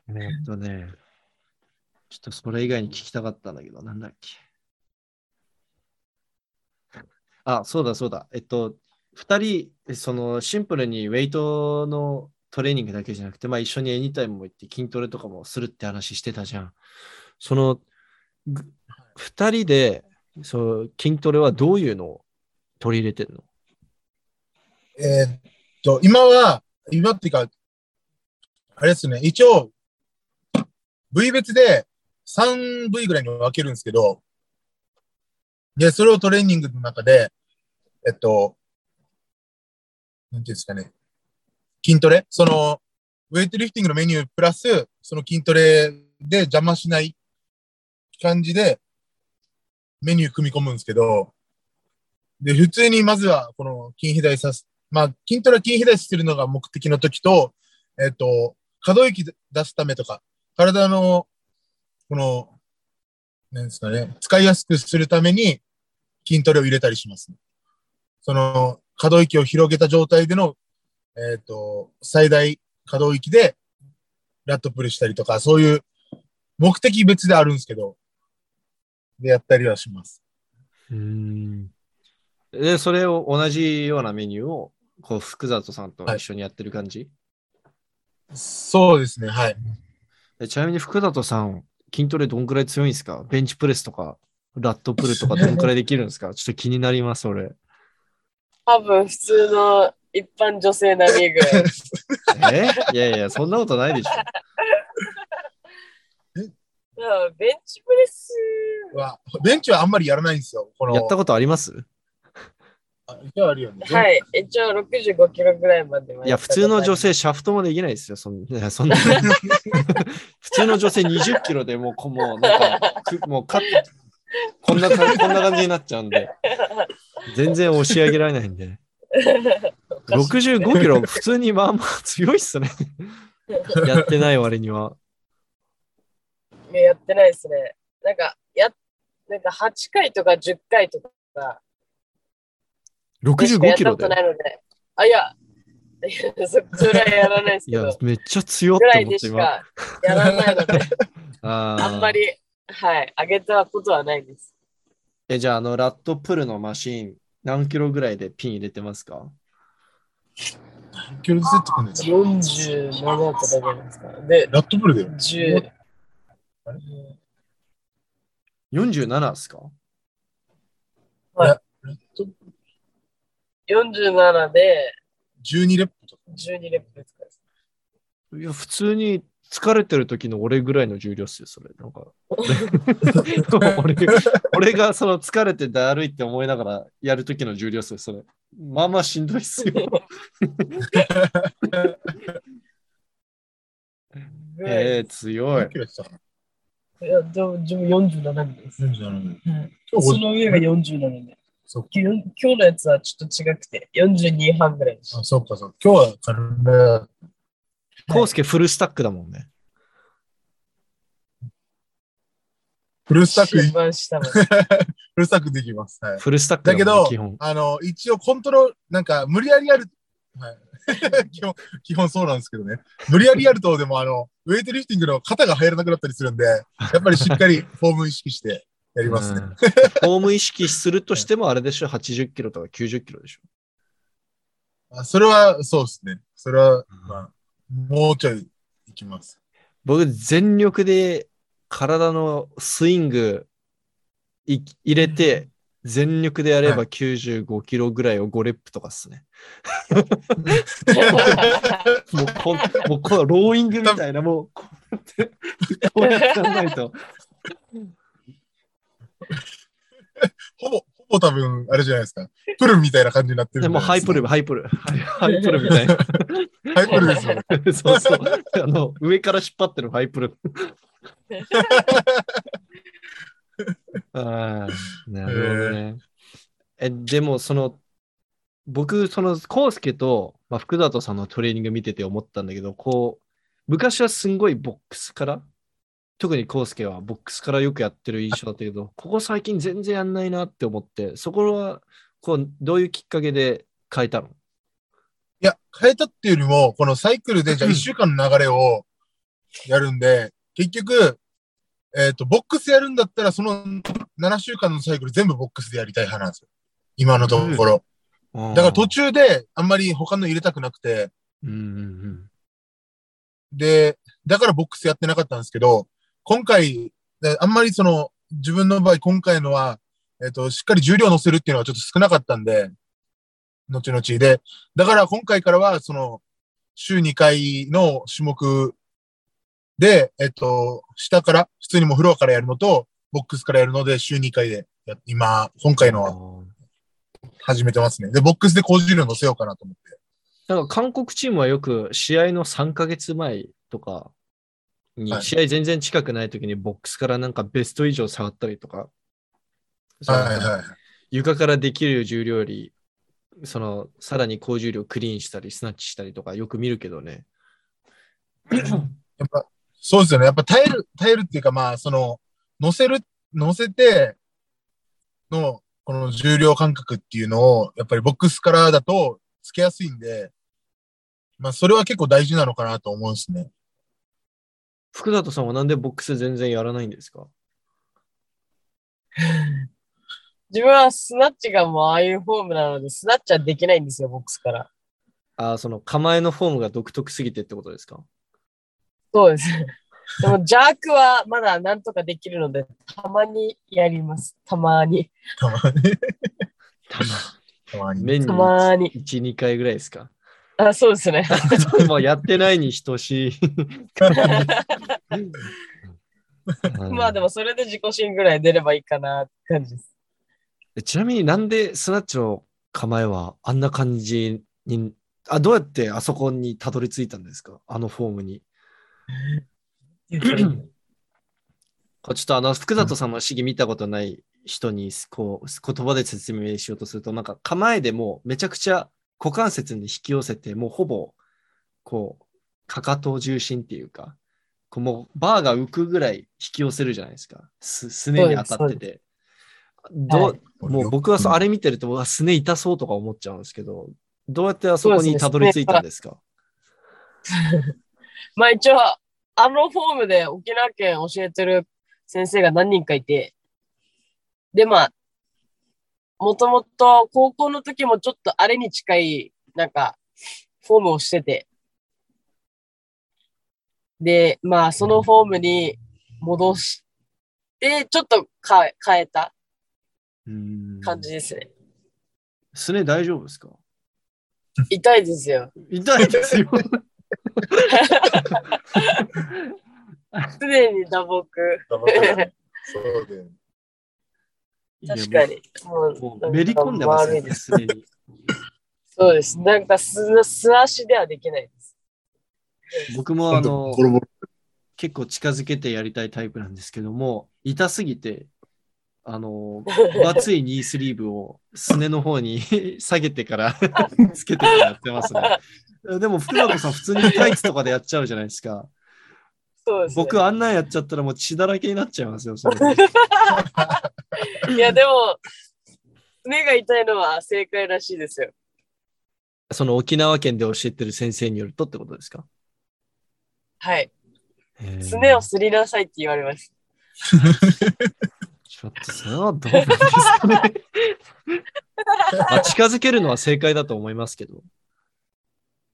えっとね、ちょっとそれ以外に聞きたかったんだけど、なんだっけ。あ、そうだそうだ。えっと、二人、そのシンプルにウェイトのトレーニングだけじゃなくて、まあ一緒にエニタイムも行って筋トレとかもするって話してたじゃん。その、ぐ二人で、そう、筋トレはどういうのを取り入れてるの？えーっと、今は、今っていうか、あれですね、一応、部位別で3部位ぐらいに分けるんですけど、で、それをトレーニングの中で、えっと、なんていうんですかね、筋トレ？その、ウェイトリフティングのメニュープラス、その筋トレで邪魔しない感じで、メニュー組み込むんですけど、で、普通にまずは、この筋肥大さす、まあ、筋トレ筋肥大するのが目的の時と、えっ、と、可動域出すためとか、体の、この、なんですかね、使いやすくするために筋トレを入れたりします、その、可動域を広げた状態での、えっ、と、最大可動域で、ラットプルしたりとか、そういう目的別であるんですけど、でやったりはします。うん。で、それを同じようなメニューを、こう、福里さんと一緒にやってる感じ、そうですね、はい。えちなみに福里さん、筋トレどんくらい強いんですか？ベンチプレスとか、ラットプルとかどんくらいできるんですか？ちょっと気になります、俺。多分普通の一般女性並みぐらい。え？いやいや、そんなことないでしょ。だからベンチプレスは、ベンチはあんまりやらないんですよ。このやったことあります？あ一応あるよね。はい。一応65キロぐらいまではいや、普通の女性、シャフトもできないですよ。そんいや そんな普通の女性20キロでもう、こもう、なんか、くもうかこんなか、こんな感じになっちゃうんで、全然押し上げられないんで。65キロ、普通にまあまあ強いっすね。やってない割には。いややってないですね。なんか、や、なんか8回とか10回とか、65キロでやったことな。いので。あ、いや、いやそそれはやらないですいやけど、、めっちゃ強って思って今。いでしかやらないので、あんまり、はい、上げたことはないです。え、じゃあ、あの、ラットプルのマシーン、何キロぐらいでピン入れてますか？何キロセットくんねん47とかじゃないですか。で、ラットプルだよ。10、?47 ですか？ラット47で12レップとか。12レップですかいや、普通に疲れてる時の俺ぐらいの重量っすよ、それ。なんか。俺俺がその疲れてだるいって思いながらやる時の重量っすよ、それ。まあまあしんどいっすよ。ぐらいえー、強いいや、でも、自分47です。47はいその上が47で。そ。今日今日のやつはちょっと違くて、42半ぐらいあ、そうか、そうか。今日は軽めだ。コウスケフルスタックだもんね。フルスタック、一フ番下まで。ルスタックできます。はい。フルスタックだけど基本、。あの、一応コントロール、なんか無理やりやる、はい。基本、基本そうなんですけどね。無理やりやると、でもあの、ウェイトリフティングの肩が入らなくなったりするんで、やっぱりしっかりフォーム意識してやりますね。うんフォーム意識するとしてもあれでしょ、80キロとか90キロでしょ。あそれは、そうですね。それは、まあ、もうちょいいきます。僕、全力で体のスイングい入れて、全力でやればは95キロぐらいを5レップとかっすね。もうこん、もうこのローイングみたいな、もうこうやって、こうやってやらないと。ほぼ、ほぼ多分、あれじゃないですか。プルみたいな感じになってるでもハイプル、ハイプル、ハイプルみたいな。ハイプルですよね。そうそう。あの、上から引っ張ってるハイプル。ああ、なるほどね。え、でも、その、僕、その、コウスケと、まあ、福里さんのトレーニング見てて思ったんだけど、こう、昔はすんごいボックスから、特にコウスケはボックスからよくやってる印象だったけど、ここ最近全然やんないなって思って、そこは、こう、どういうきっかけで変えたの？いや、変えたっていうよりも、このサイクルで、じゃあ1週間の流れをやるんで、結局、えっ、と、ボックスやるんだったら、その7週間のサイクル全部ボックスでやりたい派なんですよ。今のところ。だから途中であんまり他の入れたくなくて、うんうんうん。で、だからボックスやってなかったんですけど、今回、であんまりその、自分の場合、今回のは、えっ、と、しっかり重量乗せるっていうのはちょっと少なかったんで、後々で。だから今回からは、その、週2回の種目で、えっ、と、下から、普通にもうフロアからやるのと、ボックスからやるので、週2回でや、今、今回のは始めてますね。で、ボックスで高重量乗せようかなと思って。なんか韓国チームはよく試合の3ヶ月前とかに、はい試合全然近くない時にボックスからなんかベスト以上下がったりとか、はいはい。床からできる重量より、そのさらに高重量クリーンしたり、スナッチしたりとかよく見るけどね。やっぱ、そうですよね。やっぱ耐える、耐えるっていうか、まあ、その、乗せる、乗せての、この重量感覚っていうのを、やっぱりボックスからだとつけやすいんで、まあ、それは結構大事なのかなと思うんですね。福里さんはなんでボックス全然やらないんですか？自分はスナッチがもうああいうフォームなので、スナッチはできないんですよ、ボックスから。あーその構えのフォームが独特すぎてってことですか？そうです。でも、ジャークはまだなんとかできるので、たまにやります。たまに。たまに。たまたまに。年にたまに。1、2回ぐらいですか？あ、そうですね。もうやってないに等しい。まあでも、それで自己新ぐらい出ればいいかなって感じです。えちなみになんでスナッチの構えはあんな感じに、あ、どうやってあそこにたどり着いたんですか？あのフォームに。ちょっとあの、福里さんの試技見たことない人に、こう、言葉で説明しようとすると、なんか構えでもうめちゃくちゃ股関節に引き寄せて、もうほぼ、こう、かかと重心っていうか、こうもうバーが浮くぐらい引き寄せるじゃないですか。す、すねに当たってて。どう、はい。もう僕はそうあれ見てると、すね痛そうとか思っちゃうんですけど、どうやってあそこにたどり着いたんですか？まあ一応、あのフォームで沖縄県教えてる先生が何人かいて、でまあ、もともと高校の時もちょっとあれに近い、なんか、フォームをしてて、で、まあそのフォームに戻して、ちょっとか変えたうん感じですね。すね大丈夫ですか？痛いですよ。痛いですよ。常に打撲。そうで。確かに。もうめり込んでますね、す。すでに。そうです。なんか素、素足ではできないです。僕もあの。結構近づけてやりたいタイプなんですけども、痛すぎて、あの、分厚いニースリーブをすねの方に 下げてからつけてからやってますね。でも福永さん普通にタイツとかでやっちゃうじゃないですか。そうです、ね。僕あんなんやっちゃったらもう血だらけになっちゃいますよ、それで。いや、でも、目が痛いのは正解らしいですよ。その沖縄県で教えてる先生によるとってことですか？はい。すねをすりなさいって言われます。ちょっとそれはどうなんですかね。まあ、近づけるのは正解だと思いますけど。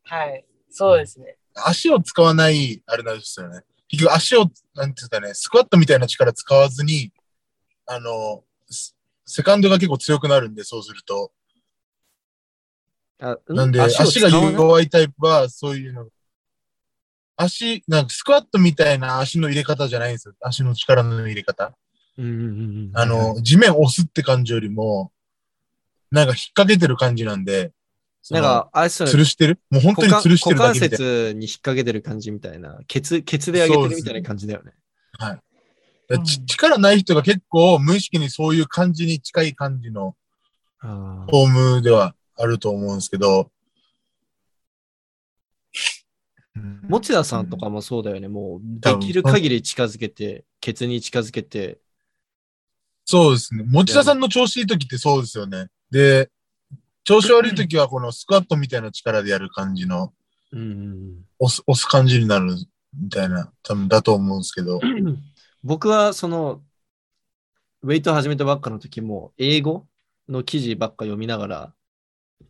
はい。そうですね。足を使わない、あれなんですよね。結局足を、なんていうんですかね、スクワットみたいな力使わずに、あの、セセカンドが結構強くなるんで、そうすると。あなんで、を足が弱いタイプは、そういうの。足、なんかスクワットみたいな足の入れ方じゃないんですよ。足の力の入れ方。うんうんうんうんあの、地面押すって感じよりも、なんか引っ掛けてる感じなんで、なんか、あれっすよね吊るしてる？もう本当に股関吊るしてるだ股関。節に引っ掛けてる感じみたいな。ケツ、ケツで上げてるみたいな感じだよね。うんち力ない人が結構無意識にそういう感じに近い感じのフォームではあると思うんですけど、持田さんとかもそうだよね。もう、できる限り近づけて、ケツに近づけて、そうですね。持田さんの調子いい時ってそうですよね。で、調子悪い時はこのスクワットみたいな力でやる感じの、うん。うん押す、押す感じになるみたいな、多分だと思うんですけど。う ん僕はその、ウェイト始めたばっかの時も、英語の記事ばっか読みながら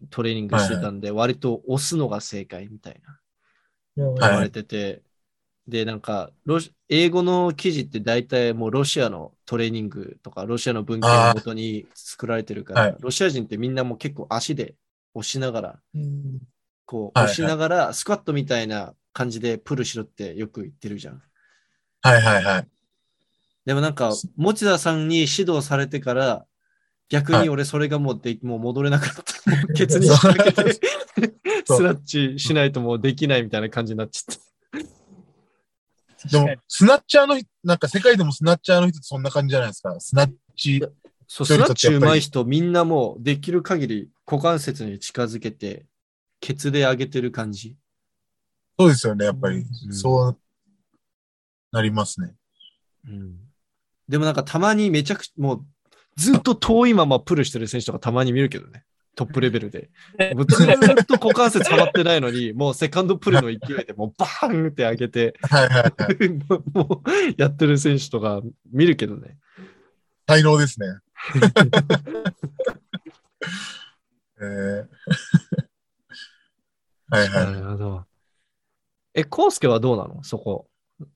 トレーニングしてたんで、割と押すのが正解みたいな言はいわれてて、で、なんかロシ、英語の記事って大体もうロシアのトレーニングとか、ロシアの文献をもとに作られてるから、はいロシア人ってみんなもう結構足で押しながら、こう、はいはい押しながら、スクワットみたいな感じでプルしろってよく言ってるじゃん。はいはいはい。でもなんか、持田さんに指導されてから、逆に俺それがもうで、もう戻れなかった。もうケツに引っ掛けて、そう スナッチしないともうできないみたいな感じになっちゃった。でも、スナッチャーの人、なんか世界でもスナッチャーの人ってそんな感じじゃないですか。スナッチ、そう、スナッチ上手い人、みんなもうできる限り股関節に近づけて、ケツで上げてる感じ。そうですよね、やっぱり。うんそうなりますね。うん。でもなんかたまにめちゃくちゃ、もうずっと遠いままプルしてる選手とかたまに見るけどね。トップレベルで。もうずっと股関節はまってないのに、もうセカンドプルの勢いでもうバーンって上げて。もうやってる選手とか見るけどね。才能ですね。えー はいは。ないるほど。え、コウスケはどうなの？そこ、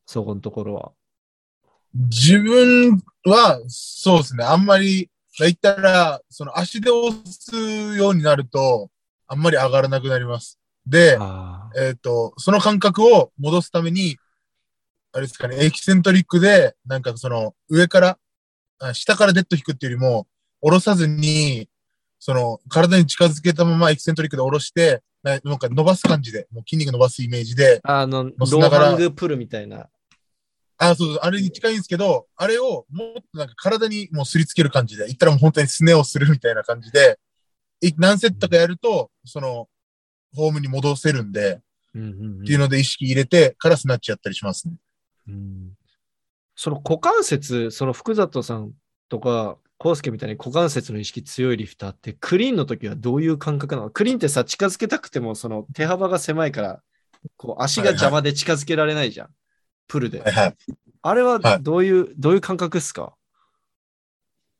そこのところは。自分は、そうですね。あんまり、言ったら、その足で押すようになると、あんまり上がらなくなります。で、あえっ、と、その感覚を戻すために、あれですかね、エキセントリックで、なんかその、上から、あ下からデッド引くっていうよりも、下ろさずに、その、体に近づけたままエキセントリックで下ろして、ななんか伸ばす感じで、もう筋肉伸ばすイメージで、あの、ロングプルみたいな。あ、そうそう、あれに近いんですけど、あれをもっとなんか体にもうすりつける感じで、言ったらもう本当にスネをするみたいな感じで、い何セットかやると、その、フォームに戻せるんで、うんうんうんっていうので意識入れてからスナッチやったりしますね。うんその股関節、その福里さんとか、コウスケみたいに股関節の意識強いリフターって、クリーンの時はどういう感覚なの？クリーンってさ、近づけたくても、その手幅が狭いから、こう足が邪魔で近づけられないじゃん。プルではい。はい。あれははいどういう、どういう感覚っすか？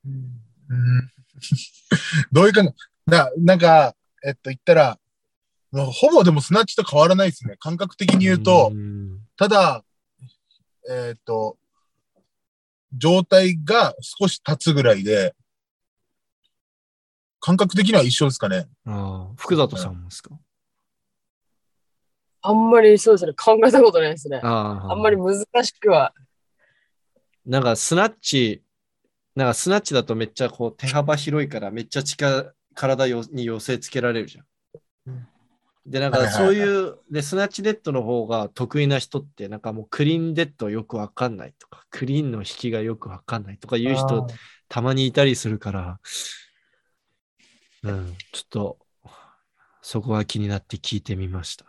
うん どういう感じな、なんか、えっと、言ったら、もうほぼでもスナッチと変わらないですね。感覚的に言うと、んただ、えっと、状態が少し経つぐらいで、感覚的には一緒ですかね。ああ福里さんもですか？あんまりそうですね、考えたことないですね。あああんまり難しくは。なんかスナッチ、なんかスナッチだとめっちゃこう手幅広いからめっちゃ力、体よに寄せつけられるじゃん。で、なんかはいはいはいそういう、で、スナッチデッドの方が得意な人って、なんかもうクリーンデッドよくわかんないとか、クリーンの引きがよくわかんないとかいう人たまにいたりするから、うん、ちょっと、そこは気になって聞いてみました。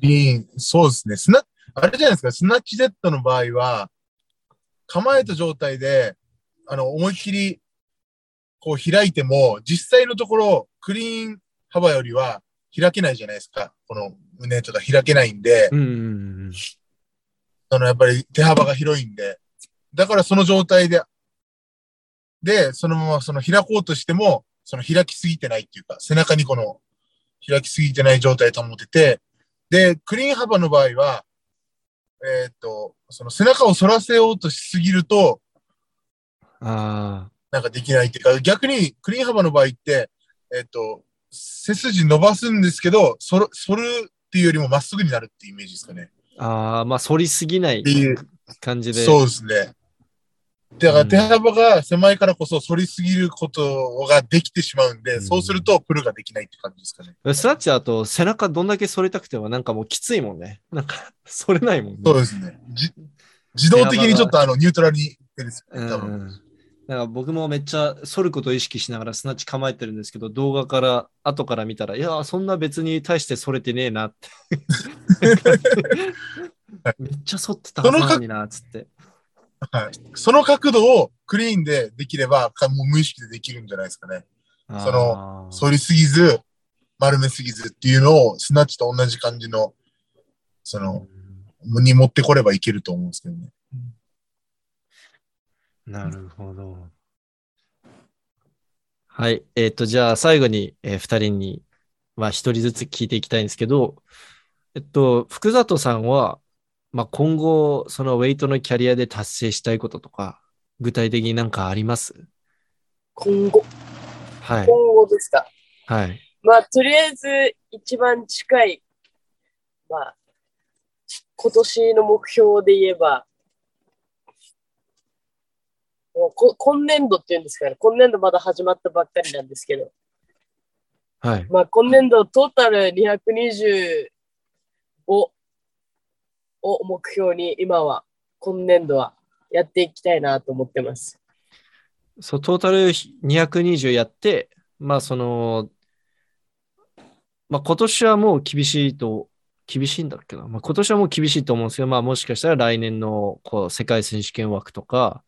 いいそうですね。スナあれじゃないですか、スナッチデッドの場合は、構えた状態で、あの、思いっきり、こう開いても、実際のところ、クリーン幅よりは開けないじゃないですか。この胸とか開けないんで、うんうんうんそのやっぱり手幅が広いんで。だからその状態で、で、そのままその開こうとしても、その開きすぎてないっていうか、背中にこの開きすぎてない状態保てて、で、クリーン幅の場合は、えーっと、その背中を反らせようとしすぎると、あなんかできないっていうか、逆にクリーン幅の場合って、えーっと、背筋伸ばすんですけど、反る、反るっていうよりもまっすぐになるっていうイメージですかね。あ、ああ、まあ、反りすぎないっていう感じで。そうですね。だから手幅が狭いからこそ反りすぎることができてしまうんで、うんそうするとプルができないって感じですかね。スナッチだと背中どんだけ反りたくてもなんかもうきついもんね。なんか反れないもんね。そうですね。じ自動的にちょっとあの、ニュートラルにで多分。ん。だから僕もめっちゃ反ることを意識しながらスナッチ構えてるんですけど、動画から、後から見たら、いや、そんな別に対して反れてねえなって。めっちゃ反ってたはずなのにな、つって。はい。その角度をクリーンでできれば、かもう無意識でできるんじゃないですかね。その反りすぎず、丸めすぎずっていうのを、スナッチと同じ感じの、その、に持ってこればいけると思うんですけどね。なるほど。はい。えっ、と、じゃあ最後に、えー、2人に、まあ、1人ずつ聞いていきたいんですけど、えっと、福里さんは、まあ、今後、そのウェイトのキャリアで達成したいこととか、具体的になんかあります？今後、はい。今後ですか？はい。まあ、とりあえず一番近い、まあ、今年の目標で言えば、もうこ今年度っていうんですかね、今年度まだ始まったばっかりなんですけど、はい。まあ、今年度トータル225を目標に今は、今年度はやっていきたいなと思ってます。そう、トータル220やって、まあ、その、まあ、今年はもう厳しいと、厳しいんだっけな？まあ、今年はもう厳しいと思うんですけど、まあ、もしかしたら来年のこう世界選手権枠とか、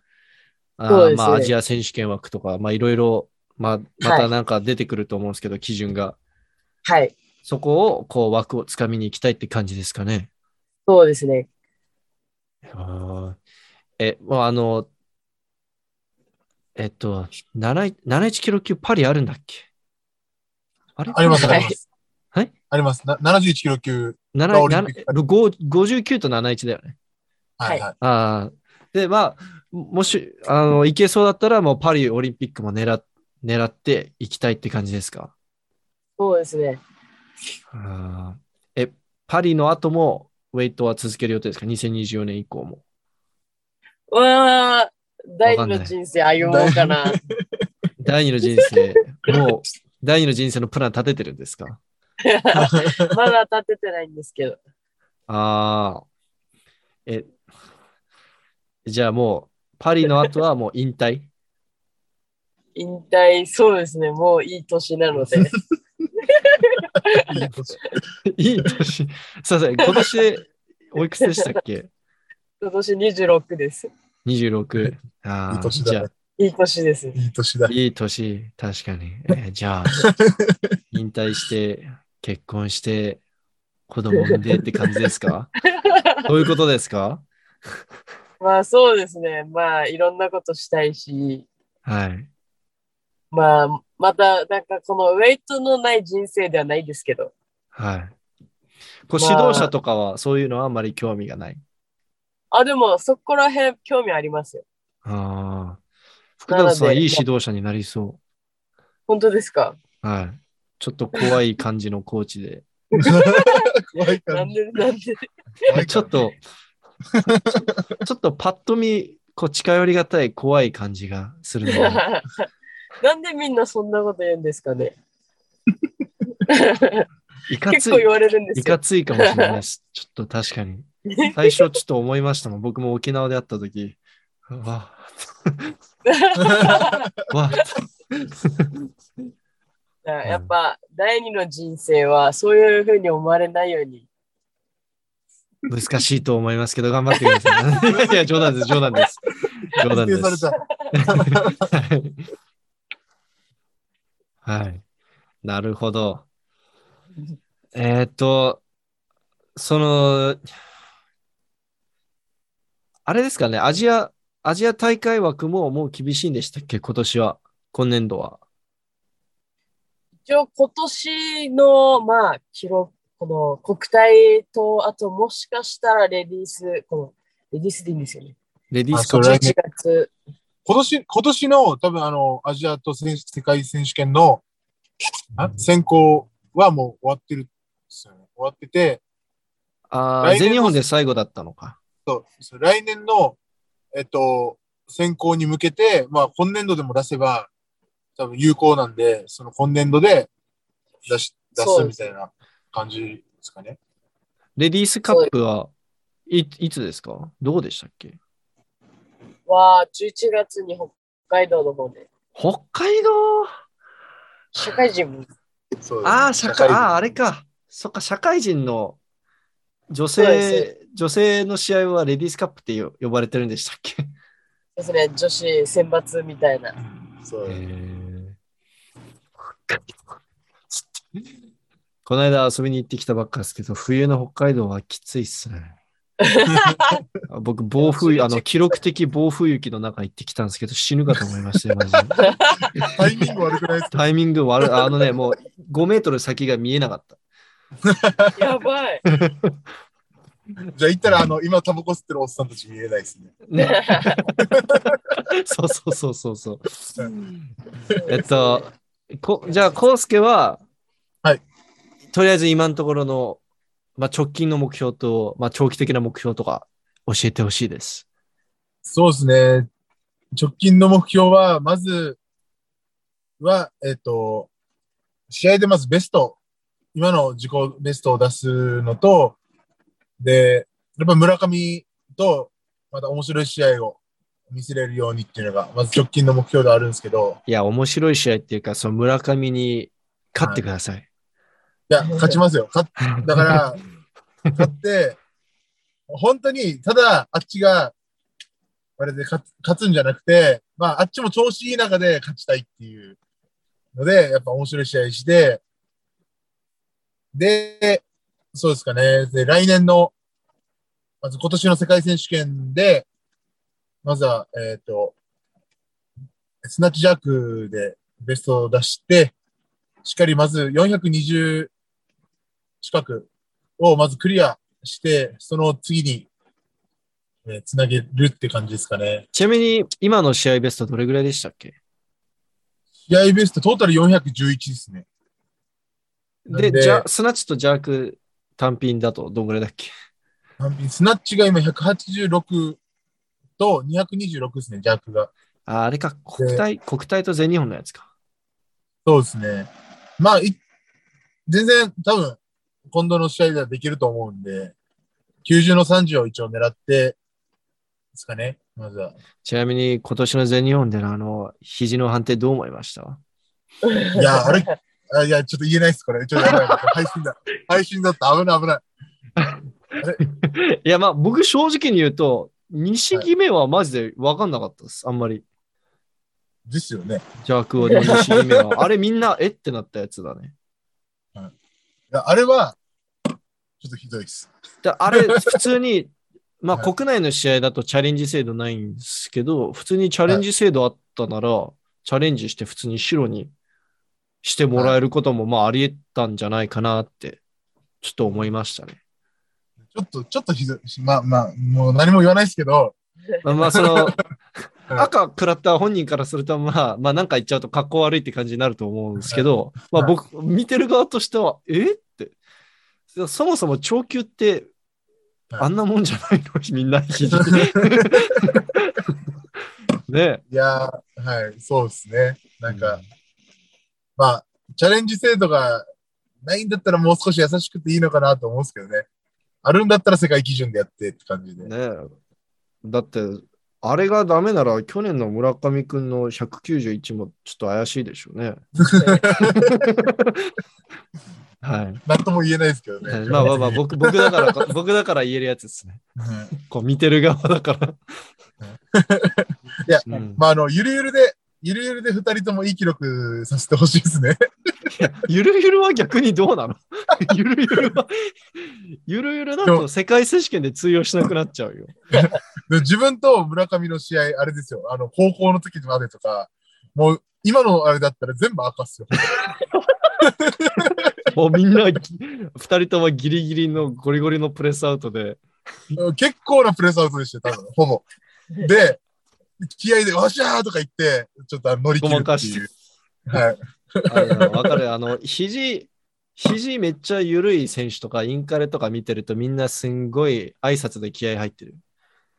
ねーまあ、アジア選手権枠とか、まあ、いろいろ、まあ、またなんか出てくると思うんですけど、基準が。はい、そこを、こう、枠をつかみに行きたいって感じですかね。そうですね。あーえ、もうあの、えっと、7 71キロ級パリあるんだっけ？あれ？あります、はいあります。はいあります。な71キロ級。7オリンピック7 59と71だよね。はいはい。ああ。で、まあ、もし、あの、行けそうだったら、もうパリオリンピックも狙っ狙っていきたいって感じですか？そうですね。あーえ、パリの後もウェイトは続ける予定ですか ?2024 年以降も。うわあ、第二の人生歩もうかな。第二の人生、もう第二の人生のプラン立ててるんですか？まだ立ててないんですけど。ああ。え、じゃあもう、パリの後はもう引退？引退、そうですね。もういい年なので。いい年いい年。すいません、今年でおいくつでしたっけ？今年26です。?26。ああ、いい年じゃあだね。いい年です。いい年だ。いい年、確かに。えーじゃあ、引退して、結婚して、子供産んでって感じですか？どういうことですか？まあそうですね。まあいろんなことしたいし、はい。まあまたなんかこのウェイトのない人生ではないですけど、はい。こうまあ指導者とかは、そういうのはあんまり興味がない。あ、でもそこら辺興味ありますよ。ああ。福田さん、いい指導者になりそ本当ですか？う。はい。ちょっと怖い感じのコーチで。怖いからなんで、なんで？ちょっと、ちょっとパッと見、こう近寄りがたい怖い感じがするので。なんでみんなそんなこと言うんですかね。いかつい結構言、われるんですよ。いかついかもしれないです。ちょっと確かに。最初ちょっと思いましたもん。僕も沖縄で会った時わ、わ、やっぱ第二の人生はそういうふうに思われないように。難しいと思いますけど、頑張ってください。いや、冗談です、冗談です。冗談です。はい。なるほど。えーっと、その、あれですかね、アジア、アジア大会枠ももう厳しいんでしたっけ、今年は、今年度は。一応今年のまあ記録、この国体と、あともしかしたらレディース、このレディースでいいんですよね。レディースあそれカップ11月。今年、今年の多分あの、アジアと世界選手権のあ選考はもう終わってるんですよね。終わってて、あー来年の全日本で最後だったのか。そう来年の、えっと、選考に向けて、まあ今年度でも出せば多分有効なんで、その今年度で出し、出すみたいな感じですかね。レディースカップはいいつですか？どうでしたっけ？は、11月に北海道の方で、北海道？社会人も、ああ、社会、人。ああ、あれか。そっか、社会人の女性、女性の試合はレディースカップってよ呼ばれてるんでしたっけ？ですね、女子選抜みたいな。そう。この間遊びに行ってきたばっかですけど、冬の北海道はきついっすね。僕、暴風、あの、記録的暴風雪の中行ってきたんですけど、死ぬかと思いましたよ、マジで。タイミング悪くないですか？タイミング悪い。あのね、もう5メートル先が見えなかった。やばい。じゃあ行ったら、あの、今タバコ吸ってるおっさんたち見えないですね。ね。そうそうそうそうそう。えっと、こじゃあ、コウスケは、はい。とりあえず今のところの、まあ、直近の目標と、まあ、長期的な目標とか教えてほしいです。そうですね。直近の目標は、まずは、えっ、と、試合でまずベスト、今の自己ベストを出すのと、で、やっぱ村上とまた面白い試合を見せれるようにっていうのが、まず直近の目標ではあるんですけど、いや、面白い試合っていうか、その村上に勝ってください。いや、勝ちますよ。勝っ だから、勝って、本当に、ただ、あっちが、あれで勝つ勝つんじゃなくて、まあ、あっちも調子いい中で勝ちたいっていうので、やっぱ面白い試合して、で、そうですかね。で、来年の、まず今年の世界選手権で、まずは、えっ、と、スナッチジャークでベストを出して、しっかりまず420近くをまずクリアして、その次に、えーつなげるって感じですかね。ちなみに、今の試合ベストどれぐらいでしたっけ？試合ベストトータル411ですね。で、でじゃスナッチとジャーク単品だとどんぐらいだっけ？単品スナッチが今186と226ですね、ジャークが。ああれか、国体、国体と全日本のやつか。そうですね。まあ、い全然多分、今度の試合ではできると思うんで、90の30を一応狙って、ですかね、まずは。ちなみに、今年の全日本でのあの、肘の判定どう思いました？いや、あれ、あいや、ちょっと言えないです、これ。ちょっとやばい。配信だ。配信だった。危ない、危ない。いや、まあ、僕正直に言うと、西決めはマジで分かんなかったです。あんまり。ですよね。ジャークはの西決めは。あれみんな、えってなったやつだね。あれは、ちょっとひどいです。であれ、普通に、まあ、はい国内の試合だとチャレンジ制度ないんですけど、普通にチャレンジ制度あったなら、チャレンジして普通に白にしてもらえることも、まあ、あり得たんじゃないかなって、ちょっと思いましたね。ちょっと、ちょっとひどいし。まあまあ、もう何も言わないですけど、まあ、まあ、その、赤食らった本人からすると、まあ、まあ、なんか言っちゃうと格好悪いって感じになると思うんですけど、まあ、はい僕、見てる側としては、え？そもそも長球って、あんなもんじゃないの？みんな肘。ねいやー、はい、そうですね。なんか、まあ、チャレンジ制度がないんだったらもう少し優しくていいのかなと思うんですけどね。あるんだったら世界基準でやってって感じで。ねだって、あれがダメなら、去年の村上くんの191もちょっと怪しいでしょうね。はい。なんとも言えないですけどね。まあまあまあ、僕僕だから、僕だから言えるやつですね。はいこう見てる側だから。いやうんまあ、あの、ゆるゆるで、ゆるゆるで二人ともいい記録させてほしいですね。ゆるゆるは逆にどうなの？ゆるゆるは、ゆるゆるだと世界選手権で通用しなくなっちゃうよ。で自分と村上の試合、あれですよ。あの、高校の時までとか、もう、今のあれだったら全部赤っすよ。もうみんな、ぎ二人ともギリギリのゴリゴリのプレスアウトで、結構なプレスアウトでしたよ、多分、ほぼ。で、気合で、わっしゃーとか言って、ちょっと乗り切るっていう。はい。わかる。あの、肘、肘めっちゃ緩い選手とか、インカレとか見てるとみんなすんごい挨拶で気合入ってる。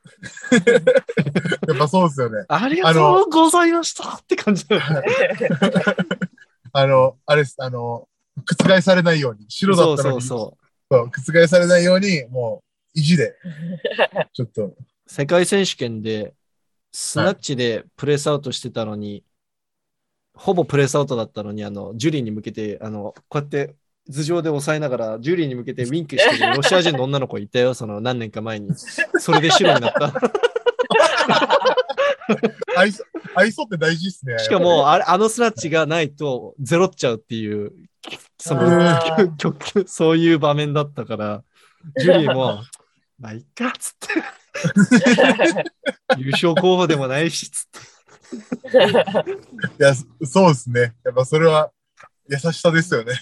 やっぱそうですよね。ありがとうございましたって感じだよね。あの、あれです、あの、覆されないように、白だったのに、そうそそう覆されないように、も意地で、ちょっと。世界選手権で、スナッチでプレスアウトしてたのに、ほぼプレスアウトだったのに、あの、ジュリーに向けて、あの、こうやって頭上で押さえながら、ジュリーに向けて ウィンクしてるロシア人の女の子いたよ、その何年か前に。それで白になった。愛想、って大事っすね。しかも、あれ、あのスナッチがないとゼロっちゃうっていう、そのそういう場面だったから、ジュリーも、まあ、いっか、つって。優勝候補でもないし、つって。いや、そうですね。やっぱそれは優しさですよね。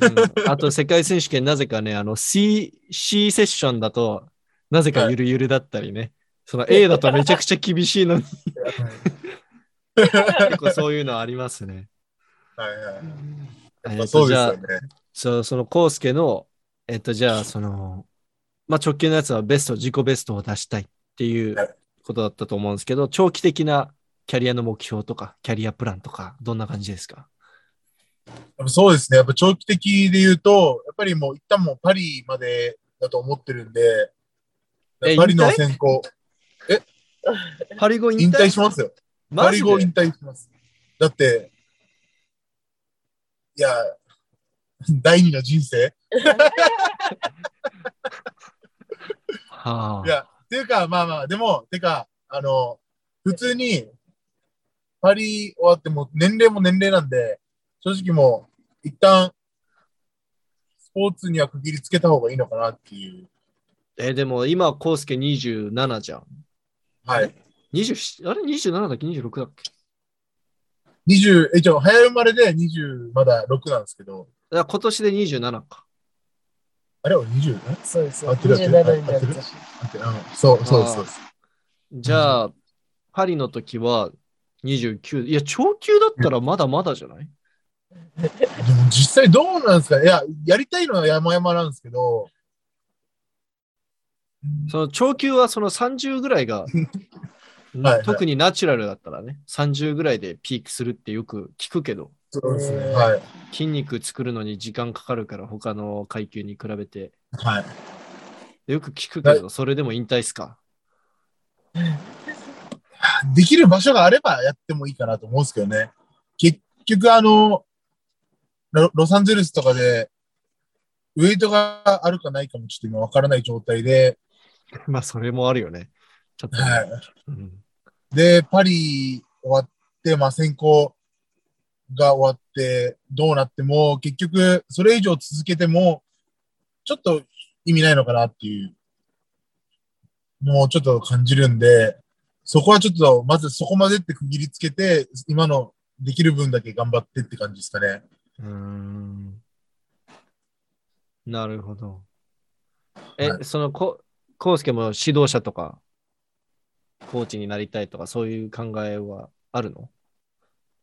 うんあと、世界選手権、なぜかね、あの、C、C セッションだと、なぜかゆるゆるだったりね。その A だとめちゃくちゃ厳しいのに、結構そういうのありますね。はいはい。えっとやっぱそうでじゃあすよね。そう、その、コウスケの、えっと、じゃあ、その、まあ、直近のやつはベスト、自己ベストを出したいっていうはいことだったと思うんですけど、長期的なキャリアの目標とか、キャリアプランとか、どんな感じですか？そうですね。やっぱ長期的で言うと、やっぱりもう一旦もうパリまでだと思ってるんで、えパリの選考、パリ後引引退退しますよ。パリ後引退します。だって、いや、第二の人生はあいや、っていうか、まあまあ、でも、てか、あの、普通に、パリ終わっても、年齢も年齢なんで、正直もう、一旦、スポーツには区切りつけた方がいいのかなっていう。えーでも今、コウスケ27じゃん。はい。27あれ ?27 だっけ ?26 だっけ？20、え、一応、早生まれで20、まだ6なんですけど、だから今年で27か。あれは 20? えそうです。合ってる合ってる？27にな合そう、そうです、そうです。じゃあ、パリの時は29。いや、長級だったらまだまだじゃない？でも実際どうなんですか？いや、やりたいのは山々なんですけど、その長級はその30ぐらいが、はい特にナチュラルだったらね、30ぐらいでピークするってよく聞くけど、そうですね。えーはい。筋肉作るのに時間かかるから、他の階級に比べて。はい。よく聞くけど、それでも引退っすか？できる場所があればやってもいいかなと思うんですけどね。結局、あの、ロロサンゼルスとかで、ウェイトがあるかないかもちょっと今わからない状態で、まあ、それもあるよね。ちょっとね、はい。うんで、パリ終わって、まあ選考が終わって、どうなっても、結局、それ以上続けても、ちょっと意味ないのかなっていうのをちょっと感じるんで、そこはちょっと、まずそこまでって区切りつけて、今のできる分だけ頑張ってって感じですかね。うーんなるほど。え、はいそのこ、コウスケも指導者とか、コーチになりたいとか、そういう考えはあるの？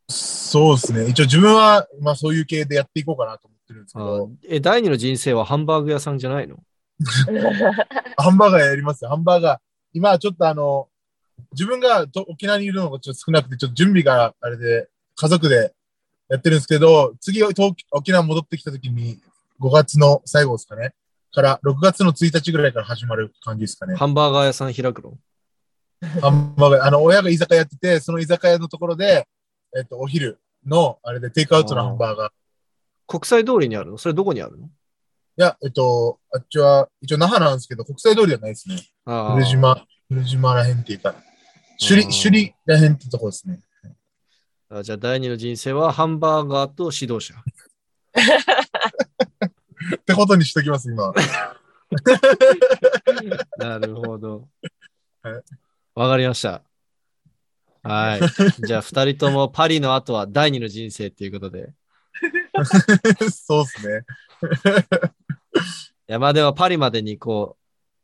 そうですね。一応自分は、まあそういう系でやっていこうかなと思ってるんですけあど、え、第二の人生はハンバーグ屋さんじゃないの？ハンバーガーやりますよ。ハンバーガー。今はちょっとあの、自分がと沖縄にいるのがちょっと少なくて、ちょっと準備があれで、家族でやってるんですけど、次東沖縄戻ってきた時に、5月の最後ですかね。から、6月の1日ぐらいから始まる感じですかね。ハンバーガー屋さん開くの？ハンバーガー、あの、親が居酒屋やってて、その居酒屋のところで、えっと、お昼の、あれで、テイクアウトのハンバーガー。い国際通りにあるの？それどこにあるの？や、えっと、あっちは、一応那覇なんですけど、国際通りではないですね。古島、古島らへんっていうか、首里、首里らへんってとこですね。あじゃあ、第二の人生はハンバーガーと指導者。ってことにしときます、今。なるほどはい。わかりました。はい。じゃあ、二人ともパリの後は第二の人生っていうことで。そうですね。いや、まあでもパリまでにこ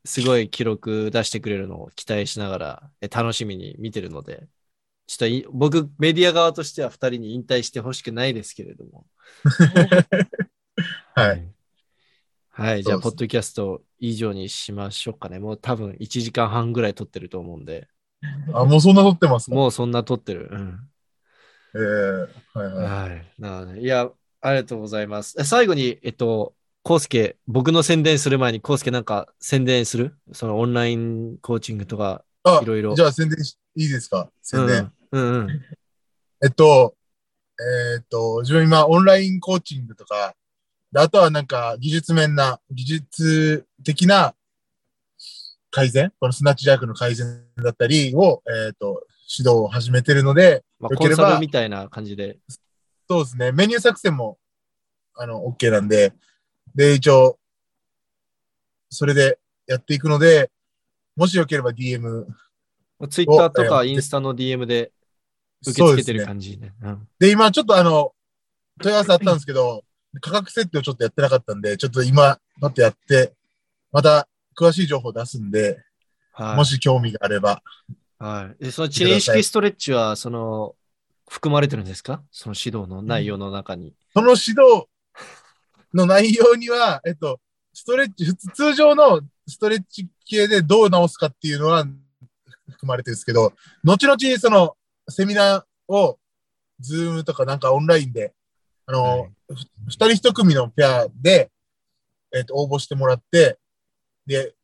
う、すごい記録出してくれるのを期待しながら、え楽しみに見てるので、ちょっとい僕、メディア側としては二人に引退してほしくないですけれども。はい。はい。じゃあ、ポッドキャスト以上にしましょうかね。もう多分1時間半ぐらい撮ってると思うんで、あ、もうそんな撮ってますか？もうそんな撮ってる。うん。ええはいはい。はい。なので、いや、ありがとうございます。え最後に、えっと、コウスケ、僕の宣伝する前に、コウスケなんか宣伝する？そのオンラインコーチングとか、あいろいろじゃあ宣伝しいいですか？宣伝。うんうんうん。えっと、えーっと、自分今オンラインコーチングとか、であとはなんか技術面な、技術的な改善、このスナッチジャークの改善だったりを、えーっと、指導を始めてるので、まあ、よければコンサルみたいな感じで。そうですね、メニュー作戦も、あの、OK なんで、で、一応、それでやっていくので、もしよければ DM、ツイッターとかインスタの DM で受け付けてるそうですね。感じね。うんで、今ちょっとあの、問い合わせあったんですけど、価格設定をちょっとやってなかったんで、ちょっと今、待ってやって、また詳しい情報を出すんで、はい。もし興味があれば。はい。でその知念式ストレッチは、その、含まれてるんですか？その指導の内容の中に。その指導の内容には、えっと、ストレッチ、普通通常のストレッチ系でどう直すかっていうのは含まれてるんですけど、後々そのセミナーを、ズームとかなんかオンラインで、あの、はい人一組のペアで、えっと、応募してもらって、で、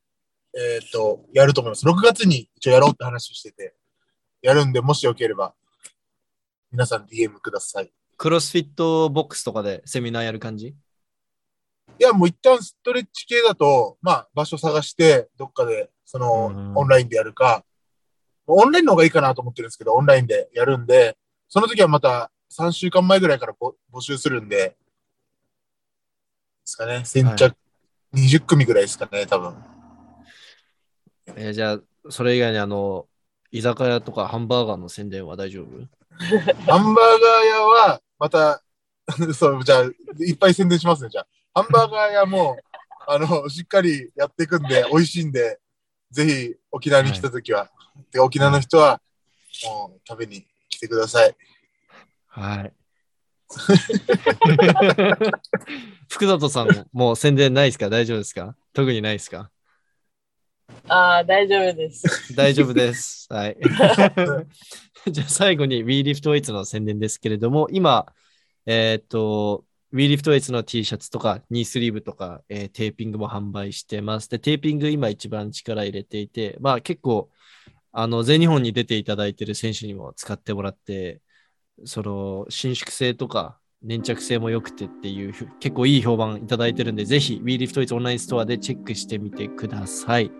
えっと、やると思います。6月に一応やろうって話してて、やるんで、もしよければ、皆さん DM ください。クロスフィットボックスとかでセミナーやる感じ？いや、もう一旦ストレッチ系だと、まあ、場所探して、どっかで、そのう、んオンラインでやるか、オンラインの方がいいかなと思ってるんですけど、オンラインでやるんで、その時はまた3週間前ぐらいからぼ募集するんで、ですかね、先着20組ぐらいですかね、多分。えーじゃあ、それ以外にあの、居酒屋とかハンバーガーの宣伝は大丈夫？ハンバーガー屋は、また、そう、じゃあ、いっぱい宣伝しますね、じゃあ。ハンバーガー屋も、あの、しっかりやっていくんで、美味しいんで、ぜひ沖縄に来た時は、で沖縄の人は、もう食べに来てください。はい。福里さん、もう宣伝ないですか？大丈夫ですか？特にないですか？ああ、大丈夫です。大丈夫です。はい。じゃあ最後に WeLiftWeights の宣伝ですけれども、今、えーっと、WeLiftWeights の T シャツとか、ニースリーブとか、えーテーピングも販売してます。で、テーピング今一番力入れていて、まあ結構、あの、全日本に出ていただいている選手にも使ってもらって、その、伸縮性とか、粘着性も良くてっていう、結構いい評判いただいてるんで、ぜひ WeLiftWeights オンラインストアでチェックしてみてください。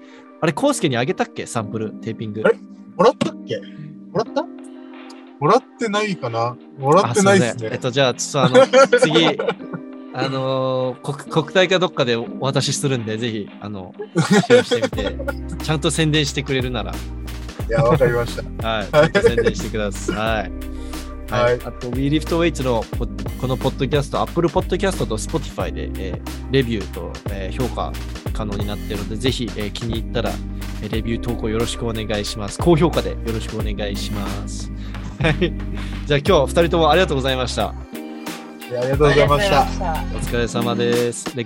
あれ、コウスケにあげたっけ？サンプル、テーピング。あれ？もらったっけ？もらった？もらってないかな？もらってないですね。えっと、じゃあ、ちょっとあの、次、あのー国、国体かどっかでお渡しするんで、ぜひ、あの、シェアしてみて、ちゃんと宣伝してくれるなら、いや、わかりました。はい、宣伝してください。はい。はいあと、WeLiftWeights のポこのポッドキャスト、Apple Podcast と Spotify で、えーレビューと、えー評価可能になっているので、ぜひ、えー気に入ったら、えーレビュー投稿よろしくお願いします。高評価でよろしくお願いします。はい。じゃあ今日2人ともありがとうございました。ありがとうございました。お疲れ様です。で